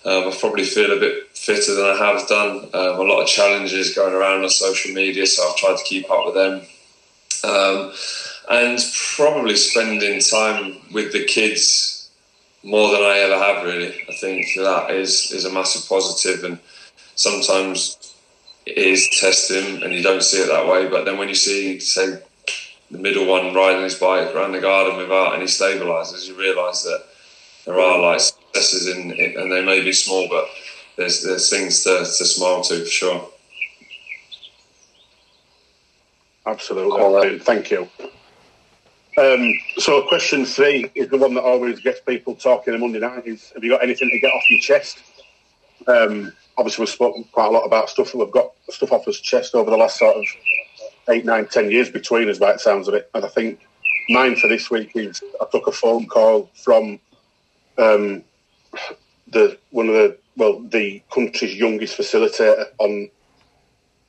[SPEAKER 2] um, I probably feel a bit fitter than I have done. Um, a lot of challenges going around on social media, so I've tried to keep up with them. Um, and probably spending time with the kids more than I ever have. Really, I think that is is a massive positive, and sometimes it is testing, and you don't see it that way. But then when you see, say, the middle one riding his bike around the garden without any stabilizers, you realise that there are like successes in it, and they may be small, but there's there's things to, to smile to for sure.
[SPEAKER 4] Absolutely. Thank you. Um, so, question three is the one that always gets people talking on Monday night. Is have you got anything to get off your chest? Um, obviously, we've spoken quite a lot about stuff that we've got stuff off our chest over the last sort of eight, nine, ten years between us, by the sounds of it. And I think mine for this week is I took a phone call from um, the one of the well the country's youngest facilitator on.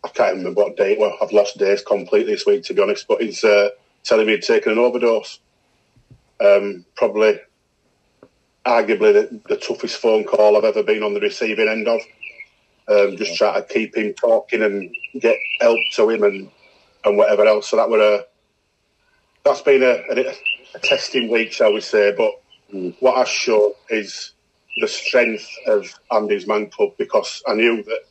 [SPEAKER 4] I can't remember what date. Well, I've lost days completely this week, to be honest. But he's uh, telling me he'd taken an overdose. Um, probably, arguably, the, the, toughest phone call I've ever been on the receiving end of. Um, just trying to keep him talking and get help to him and, and whatever else. So that were a that's been a, a, a testing week, shall we say? But mm. what I showed is the strength of Andy's man club because I knew that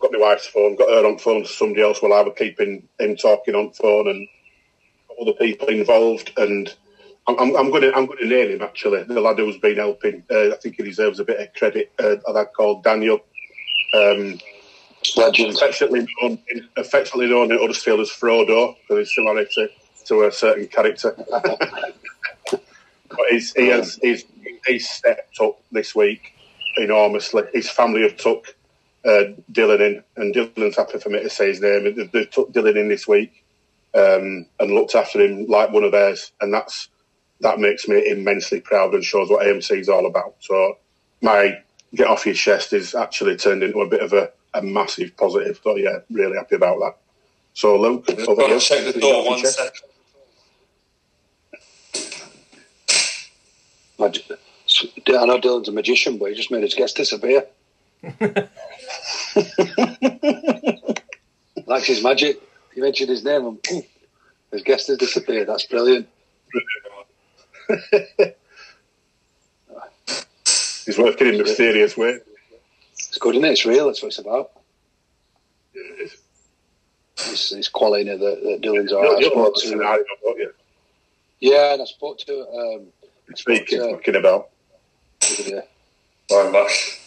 [SPEAKER 4] got my wife's phone, got her on phone to somebody else while I was keeping him talking on phone and other people involved, and I'm, I'm, going to I'm going to name him actually. The lad who's been helping, uh, I think he deserves a bit of credit. Uh, a lad called Daniel, um,
[SPEAKER 3] legend,
[SPEAKER 4] affectionately known, affectionately known in Huddersfield as Frodo for his similarity to a certain character. but he's, he has he's, he's stepped up this week enormously. His family have took uh, Dylan in, and Dylan's happy for me to say his name. They, they took Dylan in this week um, and looked after him like one of theirs, and that's that makes me immensely proud and shows what AMC is all about. So my get off your chest is actually turned into a bit of a, a massive positive. So yeah, really happy about that. So Luke, over
[SPEAKER 2] here. Check the door one second.
[SPEAKER 3] I know Dylan's a magician, but he just made his guest disappear. Likes his magic you mentioned his name and poof, his guest has disappeared. That's brilliant.
[SPEAKER 4] He's working in a mysterious way.
[SPEAKER 3] It's good, isn't it? It's real. That's what it's about. It's, it's quality that, that Dylan's all right.
[SPEAKER 4] to,
[SPEAKER 3] yeah, and I spoke to um,
[SPEAKER 4] Speaking, talking about.
[SPEAKER 2] Yeah. Sorry, Max.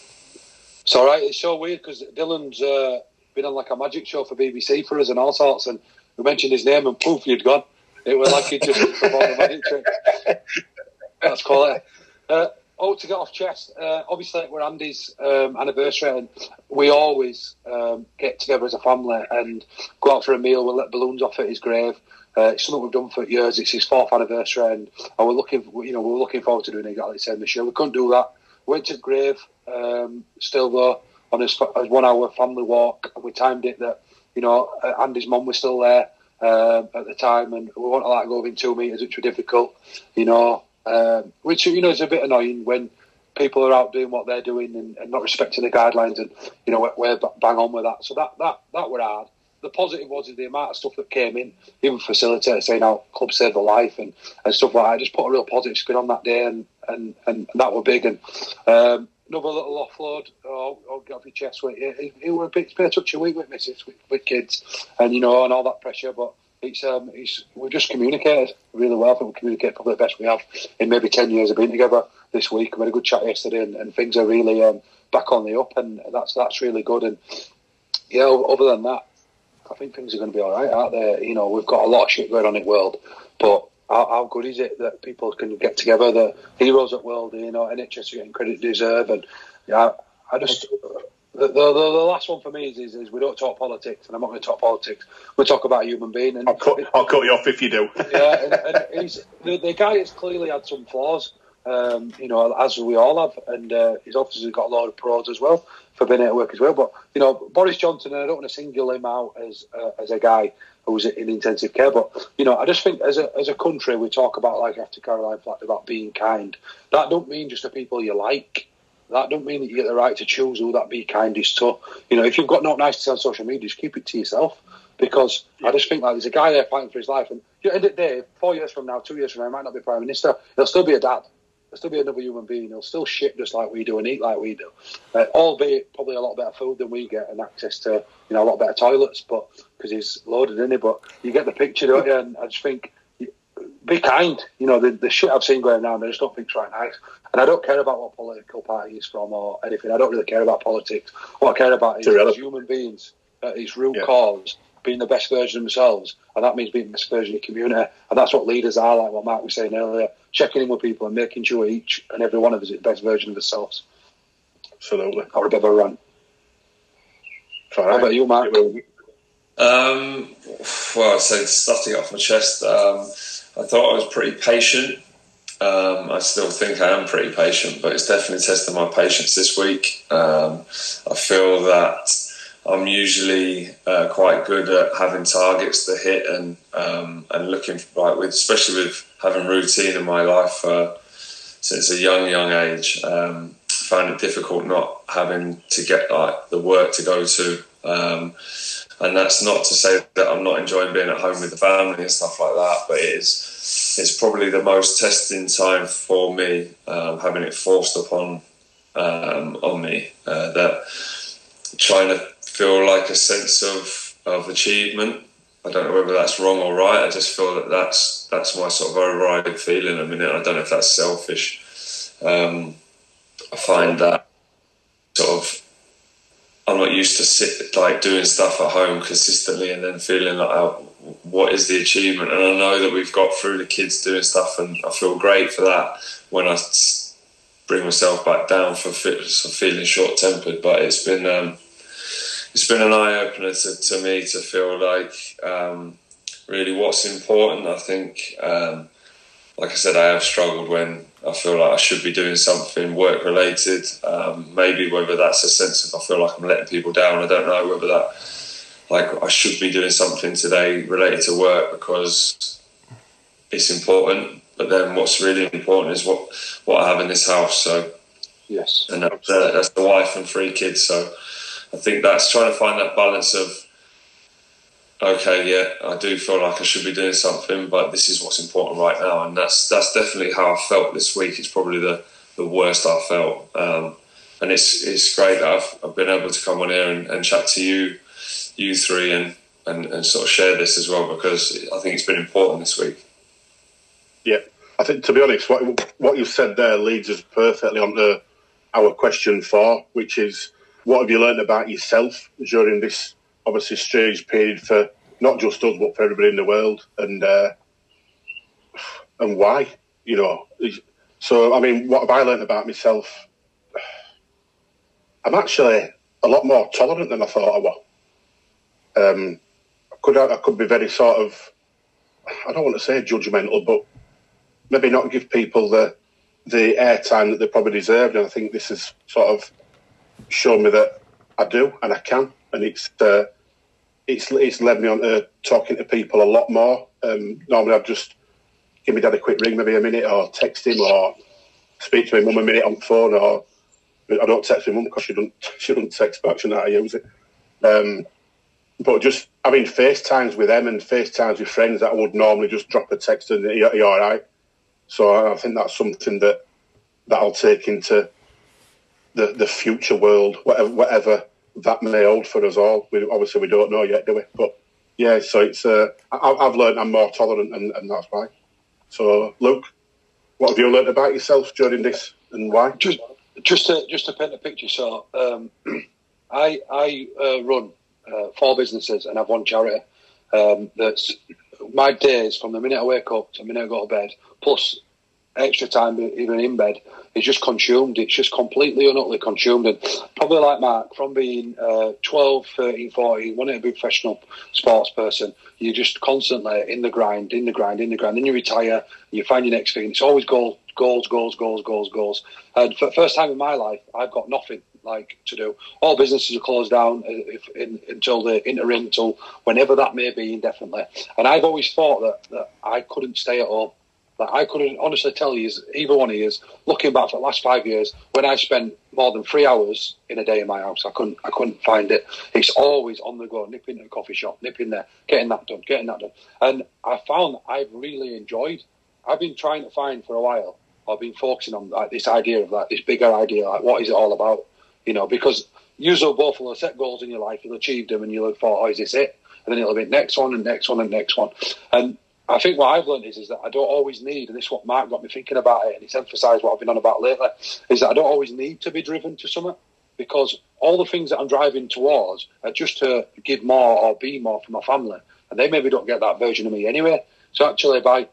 [SPEAKER 3] It's all right. It's so weird because Dylan's uh, been on like a magic show for BBC for us and all sorts, and we mentioned his name and poof, you'd gone. It was like he just performed a magic trick. That's quality. Uh, oh, to get off chest, uh, obviously we're Andy's um, anniversary, and we always um, get together as a family and go out for a meal. We'll let balloons off at his grave. Uh, it's something we've done for years. It's his fourth anniversary, and, and we're looking, you know, we're looking forward to doing exactly the same this year. We couldn't do that. Went to the grave, um, still though, on his, his one-hour family walk, and we timed it that, you know, Andy's mum was still there um, at the time, and we weren't allowed to go within two metres, which was difficult, you know, um, which you know is a bit annoying when people are out doing what they're doing and, and not respecting the guidelines, and you know we're, we're bang on with that. So that that that were hard. The positive was the amount of stuff that came in, even facilitators saying how club saved the life and, and stuff like that. I just put a real positive spin on that day, and and, and that were big. And um, another little offload or, or get off your chest. With it, it, it was a bit, bit touchy week with misses with, with kids, and you know, and all that pressure, but it's um, it's we just communicated really well. I think we communicate probably the best we have in maybe ten years of being together. This week we had a good chat yesterday, and, and things are really um, back on the up, and that's that's really good. And yeah, other than that, I think things are going to be all right out there. You know, we've got a lot of shit going on in the world, but how, how good is it that people can get together? The heroes at world, you know, NHS are getting credit deserve, and yeah, I just the, the, the, last one for me is, is, is, we don't talk politics, and I'm not going to talk politics. We talk about a human being. And
[SPEAKER 4] I'll cut, I'll cut you off if you do.
[SPEAKER 3] yeah, and, and he's, the, the guy has clearly had some flaws, um, you know, as we all have, and uh, his officers got a lot of pros as well for being able to work as well. But you know, Boris Johnson, and I don't want to single him out as uh, as a guy who's in intensive care, but you know, I just think as a as a country, we talk about like after Caroline Flack about being kind. That don't mean just the people you like that don't mean that you get the right to choose who that be kindest to. You know, if you've got not nice to say on social media, just keep it to yourself. Because yeah. I just think like there's a guy there fighting for his life, and at the end of the day, four years from now, two years from now, he might not be prime minister. He'll still be a dad. Still be another human being. He'll still shit just like we do and eat like we do, uh, albeit probably a lot better food than we get and access to you know a lot better toilets. But because he's loaded in it, but you get the picture, don't you? And I just think be kind. You know, the, the shit I've seen going around, I just don't think it's right nice. And I don't care about what political party he's from or anything. I don't really care about politics. What I care about is, is human beings at its root yeah. cause being the best version of themselves. And that means being the best version of the community. And that's what leaders are, like what Mark was saying earlier, checking in with people and making sure each and every one of us is the best version of themselves.
[SPEAKER 4] Absolutely.
[SPEAKER 3] Or a bit of a run. How about you, Mark?
[SPEAKER 2] Um, well, so stuff to get off my chest. Um, I thought I was pretty patient. Um, I still think I am pretty patient, but it's definitely tested my patience this week. Um, I feel that I'm usually uh, quite good at having targets to hit and um, and looking like with especially with having routine in my life uh, since a young young age. Um, found it difficult not having to get like the work to go to. Um, and that's not to say that I'm not enjoying being at home with the family and stuff like that, but it is it's probably the most testing time for me, um, having it forced upon um, on me uh, that trying to feel like a sense of of achievement. I don't know whether that's wrong or right. I just feel that that's that's my sort of overriding feeling. I mean, I don't know if that's selfish. Um, I find that sort of I'm not used to sit like doing stuff at home consistently and then feeling like oh, what is the achievement and I know that we've got through the kids doing stuff and I feel great for that when I bring myself back down for, feeling short tempered but it's been um, it's been an eye opener to, to, me to feel like um, really what's important I think um, like I said I have struggled when I feel like I should be doing something work related. Um, maybe whether that's a sense of I feel like I'm letting people down. I don't know whether that like I should be doing something today related to work because it's important. But then what's really important is what what I have in this house. So
[SPEAKER 3] yes,
[SPEAKER 2] and that's, uh, that's the wife and three kids. So I think that's trying to find that balance of okay, yeah, I do feel like I should be doing something, but this is what's important right now, and that's that's definitely how I felt this week. It's probably the, the worst I felt, um, and it's it's great that I've, I've been able to come on here and, and chat to you, you three, and, and and sort of share this as well because I think it's been important this week.
[SPEAKER 4] Yeah, I think to be honest, what what you've said there leads us perfectly on to our question four, which is what have you learned about yourself during this obviously strange period for not just us but for everybody in the world, and uh, and why? You know, so I mean, what have I learned about myself? I'm actually a lot more tolerant than I thought I was. Um, I could I could be very sort of I don't want to say judgmental, but maybe not give people the the airtime that they probably deserved. And I think this has sort of shown me that I do and I can, and it's uh, it's it's led me on to talking to people a lot more. Um, normally, I'd just give me dad a quick ring, maybe a minute, or text him, or speak to my mum a minute on phone, or I don't text my mum because she doesn't she doesn't text back. She know how use it. Um, but just having FaceTimes with them and FaceTimes with friends that I would normally just drop a text and you're all right. So I think that's something that that I'll take into the the future world, whatever whatever that may hold for us all. We, obviously, we don't know yet, do we? But yeah, so it's uh, I, have learned I'm more tolerant, and, and that's why. So, Luke, what have you learned about yourself during this, and why?
[SPEAKER 3] Just, just to just to paint a picture. So, um, I I uh, run uh, four businesses and I've one charity. Um, that's my days from the minute I wake up to the minute I go to bed, plus extra time even in bed, is just consumed. It's just completely and utterly consumed. And probably like Mark, from being uh, 12, 13, 14, wanting to be a professional sports person, you're just constantly in the grind, in the grind, in the grind. Then you retire, you find your next thing. It's always goals, goals, goals, goals, goals, goals. And for the first time in my life, I've got nothing like to do. All businesses are closed down uh, if, in, until the interim, until whenever that may be indefinitely. And I've always thought that, that I couldn't stay at home. That I couldn't honestly tell you, either one of you, looking back for the last five years, when I spent more than three hours in a day in my house, I couldn't, I couldn't find it. It's always on the go, nipping to a coffee shop, nipping there, getting that done, getting that done. And I found that I've really enjoyed. I've been trying to find for a while. I've been focusing on like this idea of like this bigger idea, like what is it all about? you know, because usually both will set goals in your life, you'll achieve them, and you'll have thought, oh, is this it? And then it'll be next one and next one and next one. And I think what I've learned is, is that I don't always need, and this is what Mark got me thinking about it, and it's emphasised what I've been on about lately, is that I don't always need to be driven to something because all the things that I'm driving towards are just to give more or be more for my family. And they maybe don't get that version of me anyway. So actually, by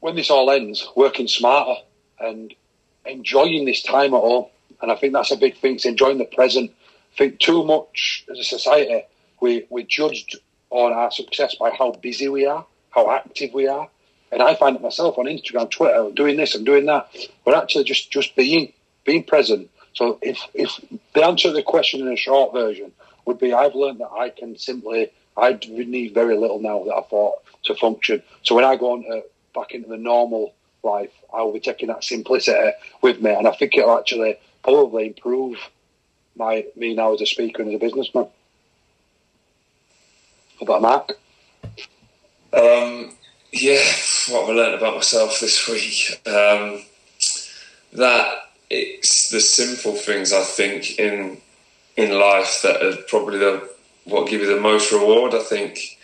[SPEAKER 3] when this all ends, working smarter and enjoying this time at home, and I think that's a big thing. It's enjoying the present. I think too much as a society, we, we're judged on our success by how busy we are, how active we are. And I find it myself on Instagram, Twitter, doing this and doing that. But actually just, just being being present. So if if the answer to the question in a short version would be I've learned that I can simply I need very little now that I thought to function. So when I go on to, back into the normal life, I will be taking that simplicity with me, and I think it'll actually probably improve my me now as a speaker and as a businessman. About Mark?
[SPEAKER 2] Um, yeah, what have I learned about myself this week? Um, that it's the simple things I think in in life that are probably the what give you the most reward. I think,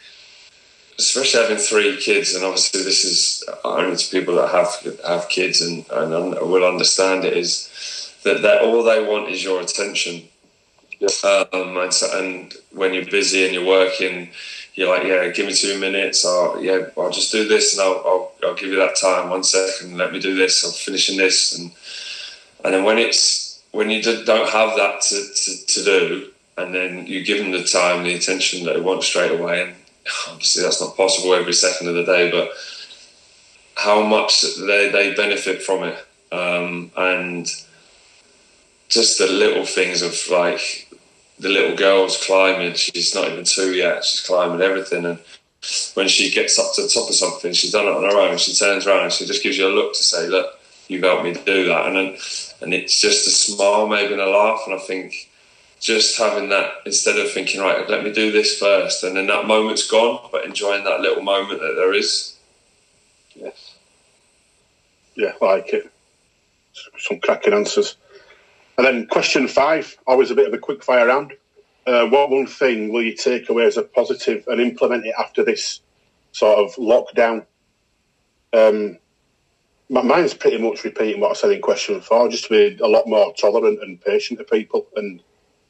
[SPEAKER 2] especially having three kids, and obviously this is only to people that have have kids and, and will understand it is that, that all they want is your attention. Yeah. Um, and, so, and when you're busy and you're working, you're like, yeah, give me two minutes. Or yeah, I'll just do this, and I'll, I'll, I'll give you that time. One second, let me do this. I'm finishing this, and and then when it's when you don't have that to, to, to do, and then you give them the time, the attention that they want straight away, and obviously that's not possible every second of the day, but how much they, they benefit from it, um, and just the little things of like the little girl's climbing. She's not even two yet. She's climbing everything, and when she gets up to the top of something, she's done it on her own. She turns around and she just gives you a look to say, "Look, you've helped me do that." And then, and it's just a smile, maybe and a laugh. And I think just having that instead of thinking, "Right, let me do this first, and then that moment's gone, but enjoying that little moment that there is.
[SPEAKER 3] Yes.
[SPEAKER 4] Yeah, I like it. Some cracking answers. And then question five, always a bit of a quick fire round. Uh, what one thing will you take away as a positive and implement it after this sort of lockdown? Um, mine's pretty much repeating what I said in question four, just to be a lot more tolerant and patient to people and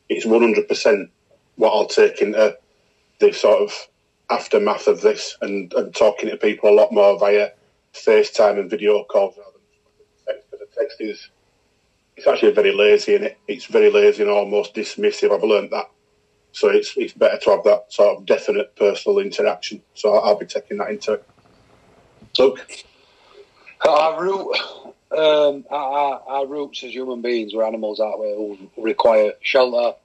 [SPEAKER 4] it's 100% what I'll take into the sort of aftermath of this and, and talking to people a lot more via FaceTime and video calls rather than text. Because the text is it's actually very lazy in it. It's very lazy and almost dismissive. I've learned that. So it's it's better to have that sort of definite personal interaction. So I'll, be taking that into. Look.
[SPEAKER 3] Our root, um, our, our roots as human beings, we're animals, aren't we? Who require shelter,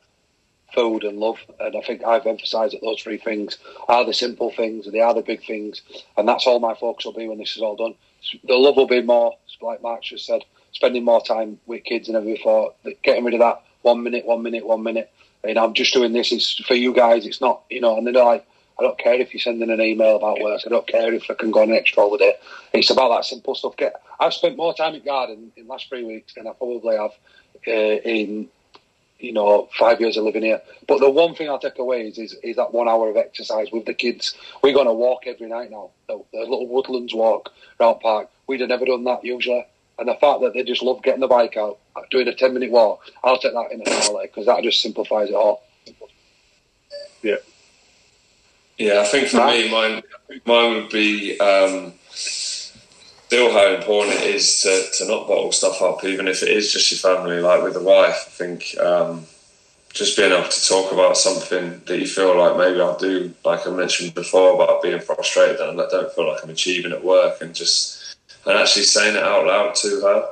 [SPEAKER 3] food, and love. And I think I've emphasised that those three things are the simple things, they are the big things, and that's all my focus will be when this is all done. The love will be more, like Mark just said, spending more time with kids than ever before. Getting rid of that one minute, one minute, one minute. You know, I'm just doing this. It's for you guys. It's not, you know, and they're like, I don't care if you're sending an email about work. I don't care if I can go on an extra holiday. It's about that simple stuff. Get. I've spent more time at garden in the last three weeks than I probably have uh, in, you know, five years of living here. But the one thing I'll take away is, is, is that one hour of exercise with the kids. We're going to walk every night now. The, the little woodlands walk around park. We'd have never done that usually. And the fact that they just love getting the bike out, doing a 10 minute walk, I'll take that in a holiday because that just simplifies it all.
[SPEAKER 4] Yeah.
[SPEAKER 2] Yeah, I think for me, mine, mine would be um, still how important it is to, to not bottle stuff up, even if it is just your family. Like with the wife, I think um, just being able to talk about something that you feel like maybe I'll do, like I mentioned before, about being frustrated and I don't feel like I'm achieving at work, and just and actually saying it out loud to her,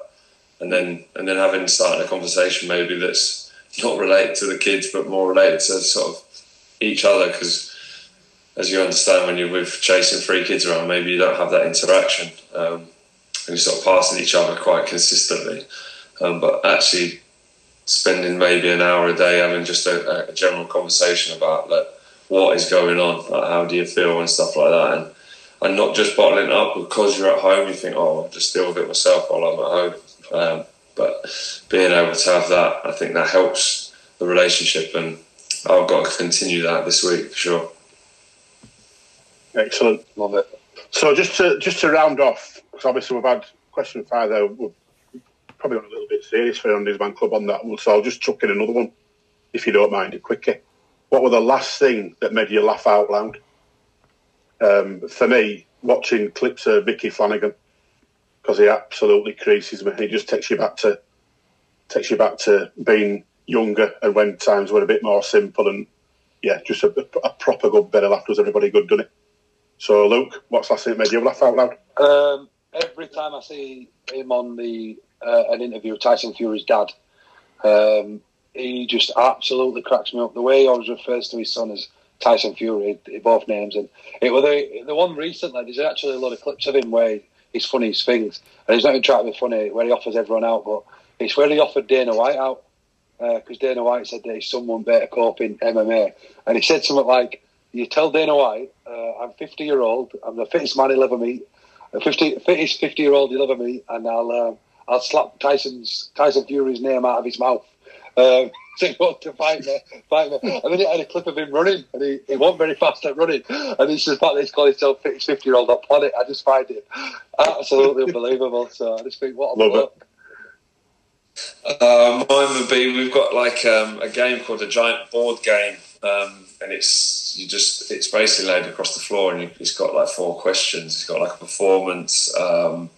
[SPEAKER 2] and then and then having starting a conversation maybe that's not related to the kids, but more related to sort of each other because as you understand when you're with chasing three kids around, maybe you don't have that interaction. Um, and you're sort of passing each other quite consistently. Um, but actually spending maybe an hour a day having just a, a general conversation about like what is going on, like how do you feel and stuff like that. And, and not just bottling it up because you're at home, you think, oh, I'll just deal with it myself while I'm at home. Um, but being able to have that, I think that helps the relationship. And I've got to continue that this week for sure.
[SPEAKER 4] Excellent,
[SPEAKER 3] love it.
[SPEAKER 4] So just to just to round off, because obviously we've had question five there. We're probably on a little bit serious for Andy's Man Club on that one, so I'll just chuck in another one, if you don't mind, it quickly. What were the last thing that made you laugh out loud? Um, for me, watching clips of Micky Flanagan because he absolutely creases me. He just takes you back to takes you back to being younger and when times were a bit more simple and yeah, just a, a proper good bit of laughter. Was everybody good, done it? So, Luke, what's last thing that made you laugh out loud?
[SPEAKER 3] Um, every time I see him on the uh, an interview with Tyson Fury's dad, um, he just absolutely cracks me up. The way he always refers to his son as Tyson Fury, both names, and it was the the one recently. There's actually a lot of clips of him where he's funny as things, and he's not even trying to be funny where he offers everyone out, but it's where he offered Dana White out because uh, Dana White said that he's someone better cope in MMA, and he said something like you tell Dana White, uh, I'm 50 year old, I'm the fittest man he'll ever meet, the 50, fittest 50 year old he'll ever meet, and I'll uh, I'll slap Tyson's Tyson Fury's name out of his mouth. Um, what to fight me, fight me. And then he had a clip of him running, and he, he wasn't very fast at running. And it's just fact that he's called himself fittest 50 year old on planet. I just find it absolutely unbelievable. So I just think, what a
[SPEAKER 4] Love
[SPEAKER 3] look.
[SPEAKER 2] Uh, mine would be we've got like um, a game called a giant board game, um, and it's you just it's basically laid across the floor, and you, it's got like four questions. It's got like a performance. Um,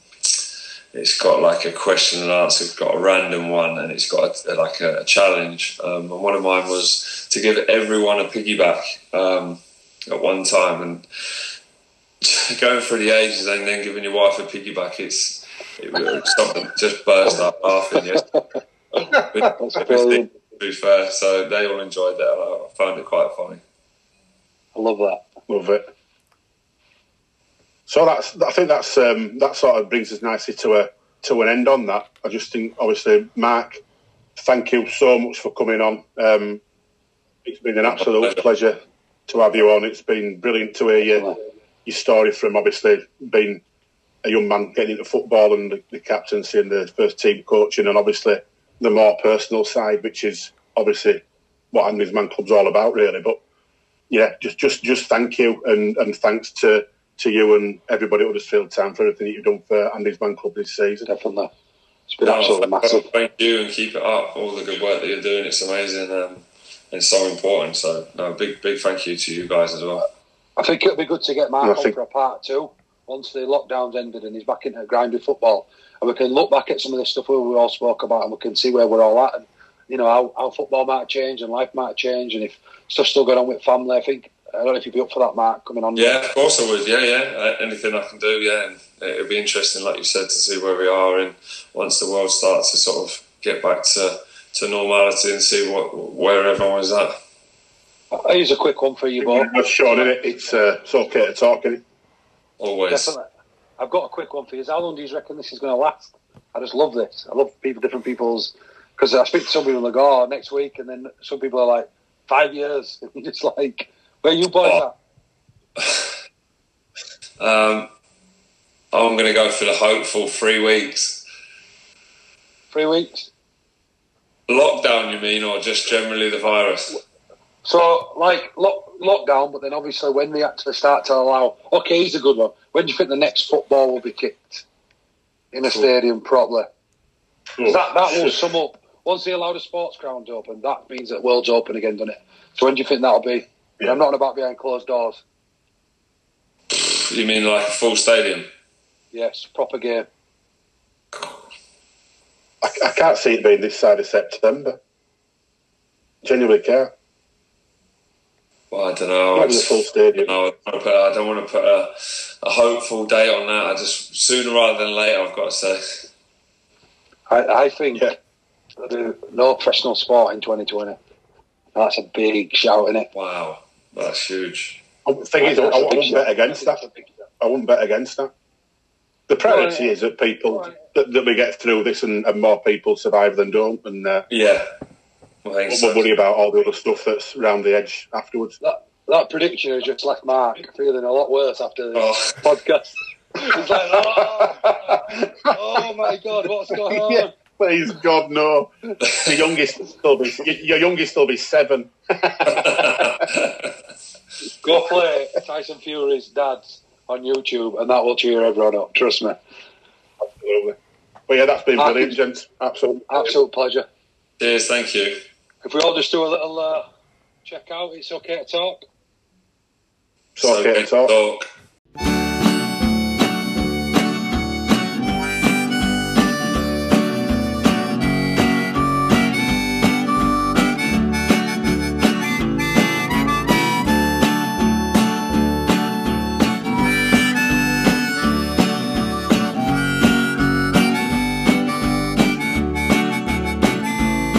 [SPEAKER 2] it's got like a question and answer. It's got a random one, and it's got a, like a, a challenge. Um, and one of mine was to give everyone a piggyback um, at one time, and going through the ages and then giving your wife a piggyback. It's it was something just burst up laughing. Yes, to be fair, so they all enjoyed that. I found it quite funny.
[SPEAKER 3] I love that.
[SPEAKER 4] Love it. So that's I think that's um, that sort of brings us nicely to a to an end on that. I just think obviously Mark, thank you so much for coming on. Um, it's been an absolute pleasure to have you on. It's been brilliant to hear your your story from obviously being a young man getting into football and the, the captaincy and the first team coaching, and obviously the more personal side, which is obviously what Andy's Man Club's all about, really. But yeah, just just just thank you and, and thanks to, to you and everybody at Huddersfield Town for everything that you've done for Andy's Man Club this season.
[SPEAKER 3] Definitely. It's been absolutely massive.
[SPEAKER 2] Thank you and keep it up. All the good work that you're doing, it's amazing. Um, and so important. So no, big big thank you to you guys as well.
[SPEAKER 3] I think it'll be good to get Mark on
[SPEAKER 4] think-
[SPEAKER 3] for a part two once the lockdown's ended and he's back into grinding football, and we can look back at some of the stuff we all spoke about, and we can see where we're all at, and you know how, how football might change and life might change, and if stuff's still going on with family. I think I don't know if you'd be up for that, Mark, coming on.
[SPEAKER 2] Yeah, of course I would. Yeah, yeah. Uh, anything I can do. Yeah, and it'll be interesting, like you said, to see where we are and once the world starts to sort of get back to to normality and see what where everyone's at.
[SPEAKER 3] Here's a quick one for you, both.
[SPEAKER 4] That's Sean, is it? It's, uh, it's okay to talk, is it?
[SPEAKER 2] Always.
[SPEAKER 3] Definitely. I've got a quick one for you. How long do you reckon this is going to last? I just love this. I love people, different people's, because I speak to some people and they go, oh, next week, and then some people are like, five years. And you're just like, where you boys
[SPEAKER 2] Oh. Um, I'm going to go for the hopeful three weeks.
[SPEAKER 3] Three weeks?
[SPEAKER 2] Lockdown, you mean, or just generally the virus?
[SPEAKER 3] So, like, lock, lockdown, but then obviously when they actually start to allow, okay, here's a good one. When do you think the next football will be kicked in a stadium properly? 'Cause That, that will sum up. Once they allow the sports ground open, that means that world's open again, doesn't it? So when do you think that'll be? And I'm not on about behind closed doors.
[SPEAKER 2] You mean like a full stadium?
[SPEAKER 3] Yes, proper game.
[SPEAKER 4] I, I can't see it being this side of September. Genuinely can't.
[SPEAKER 2] Well, I don't know. I
[SPEAKER 4] Not a
[SPEAKER 2] just-
[SPEAKER 4] full stadium.
[SPEAKER 2] No, I don't wanna put- I don't want to put a, a hopeful date on that. I just sooner rather than later, I've got to say.
[SPEAKER 3] I, I think
[SPEAKER 4] Yeah.
[SPEAKER 3] the, no professional sport in 2020. That's a big shout, isn't it?
[SPEAKER 2] Wow, that's huge.
[SPEAKER 4] The thing is, I, I wouldn't bet against that. I wouldn't bet against that. The priority
[SPEAKER 3] Right.
[SPEAKER 4] is that people
[SPEAKER 3] Right.
[SPEAKER 4] that, that we get through this and, and more people survive than don't, and uh,
[SPEAKER 2] Yeah, I think
[SPEAKER 4] we'll
[SPEAKER 2] so.
[SPEAKER 4] worry about all the other stuff that's round the edge afterwards.
[SPEAKER 3] That, that prediction has just left Mark feeling a lot worse after the
[SPEAKER 2] Oh.
[SPEAKER 3] podcast. He's like, oh, oh my god, what's going on?
[SPEAKER 4] Yeah, please God no. Your youngest will still be your, your youngest will be seven.
[SPEAKER 3] Go play Tyson Fury's dad's on YouTube, and that will cheer everyone up. Trust me.
[SPEAKER 4] Absolutely. But yeah, that's been
[SPEAKER 3] I
[SPEAKER 4] brilliant,
[SPEAKER 3] can-
[SPEAKER 4] gents. Absolutely.
[SPEAKER 3] Absolute pleasure.
[SPEAKER 2] Cheers, thank you.
[SPEAKER 3] If we all just do a little uh, check out, it's okay to talk.
[SPEAKER 4] It's okay to talk.
[SPEAKER 2] talk.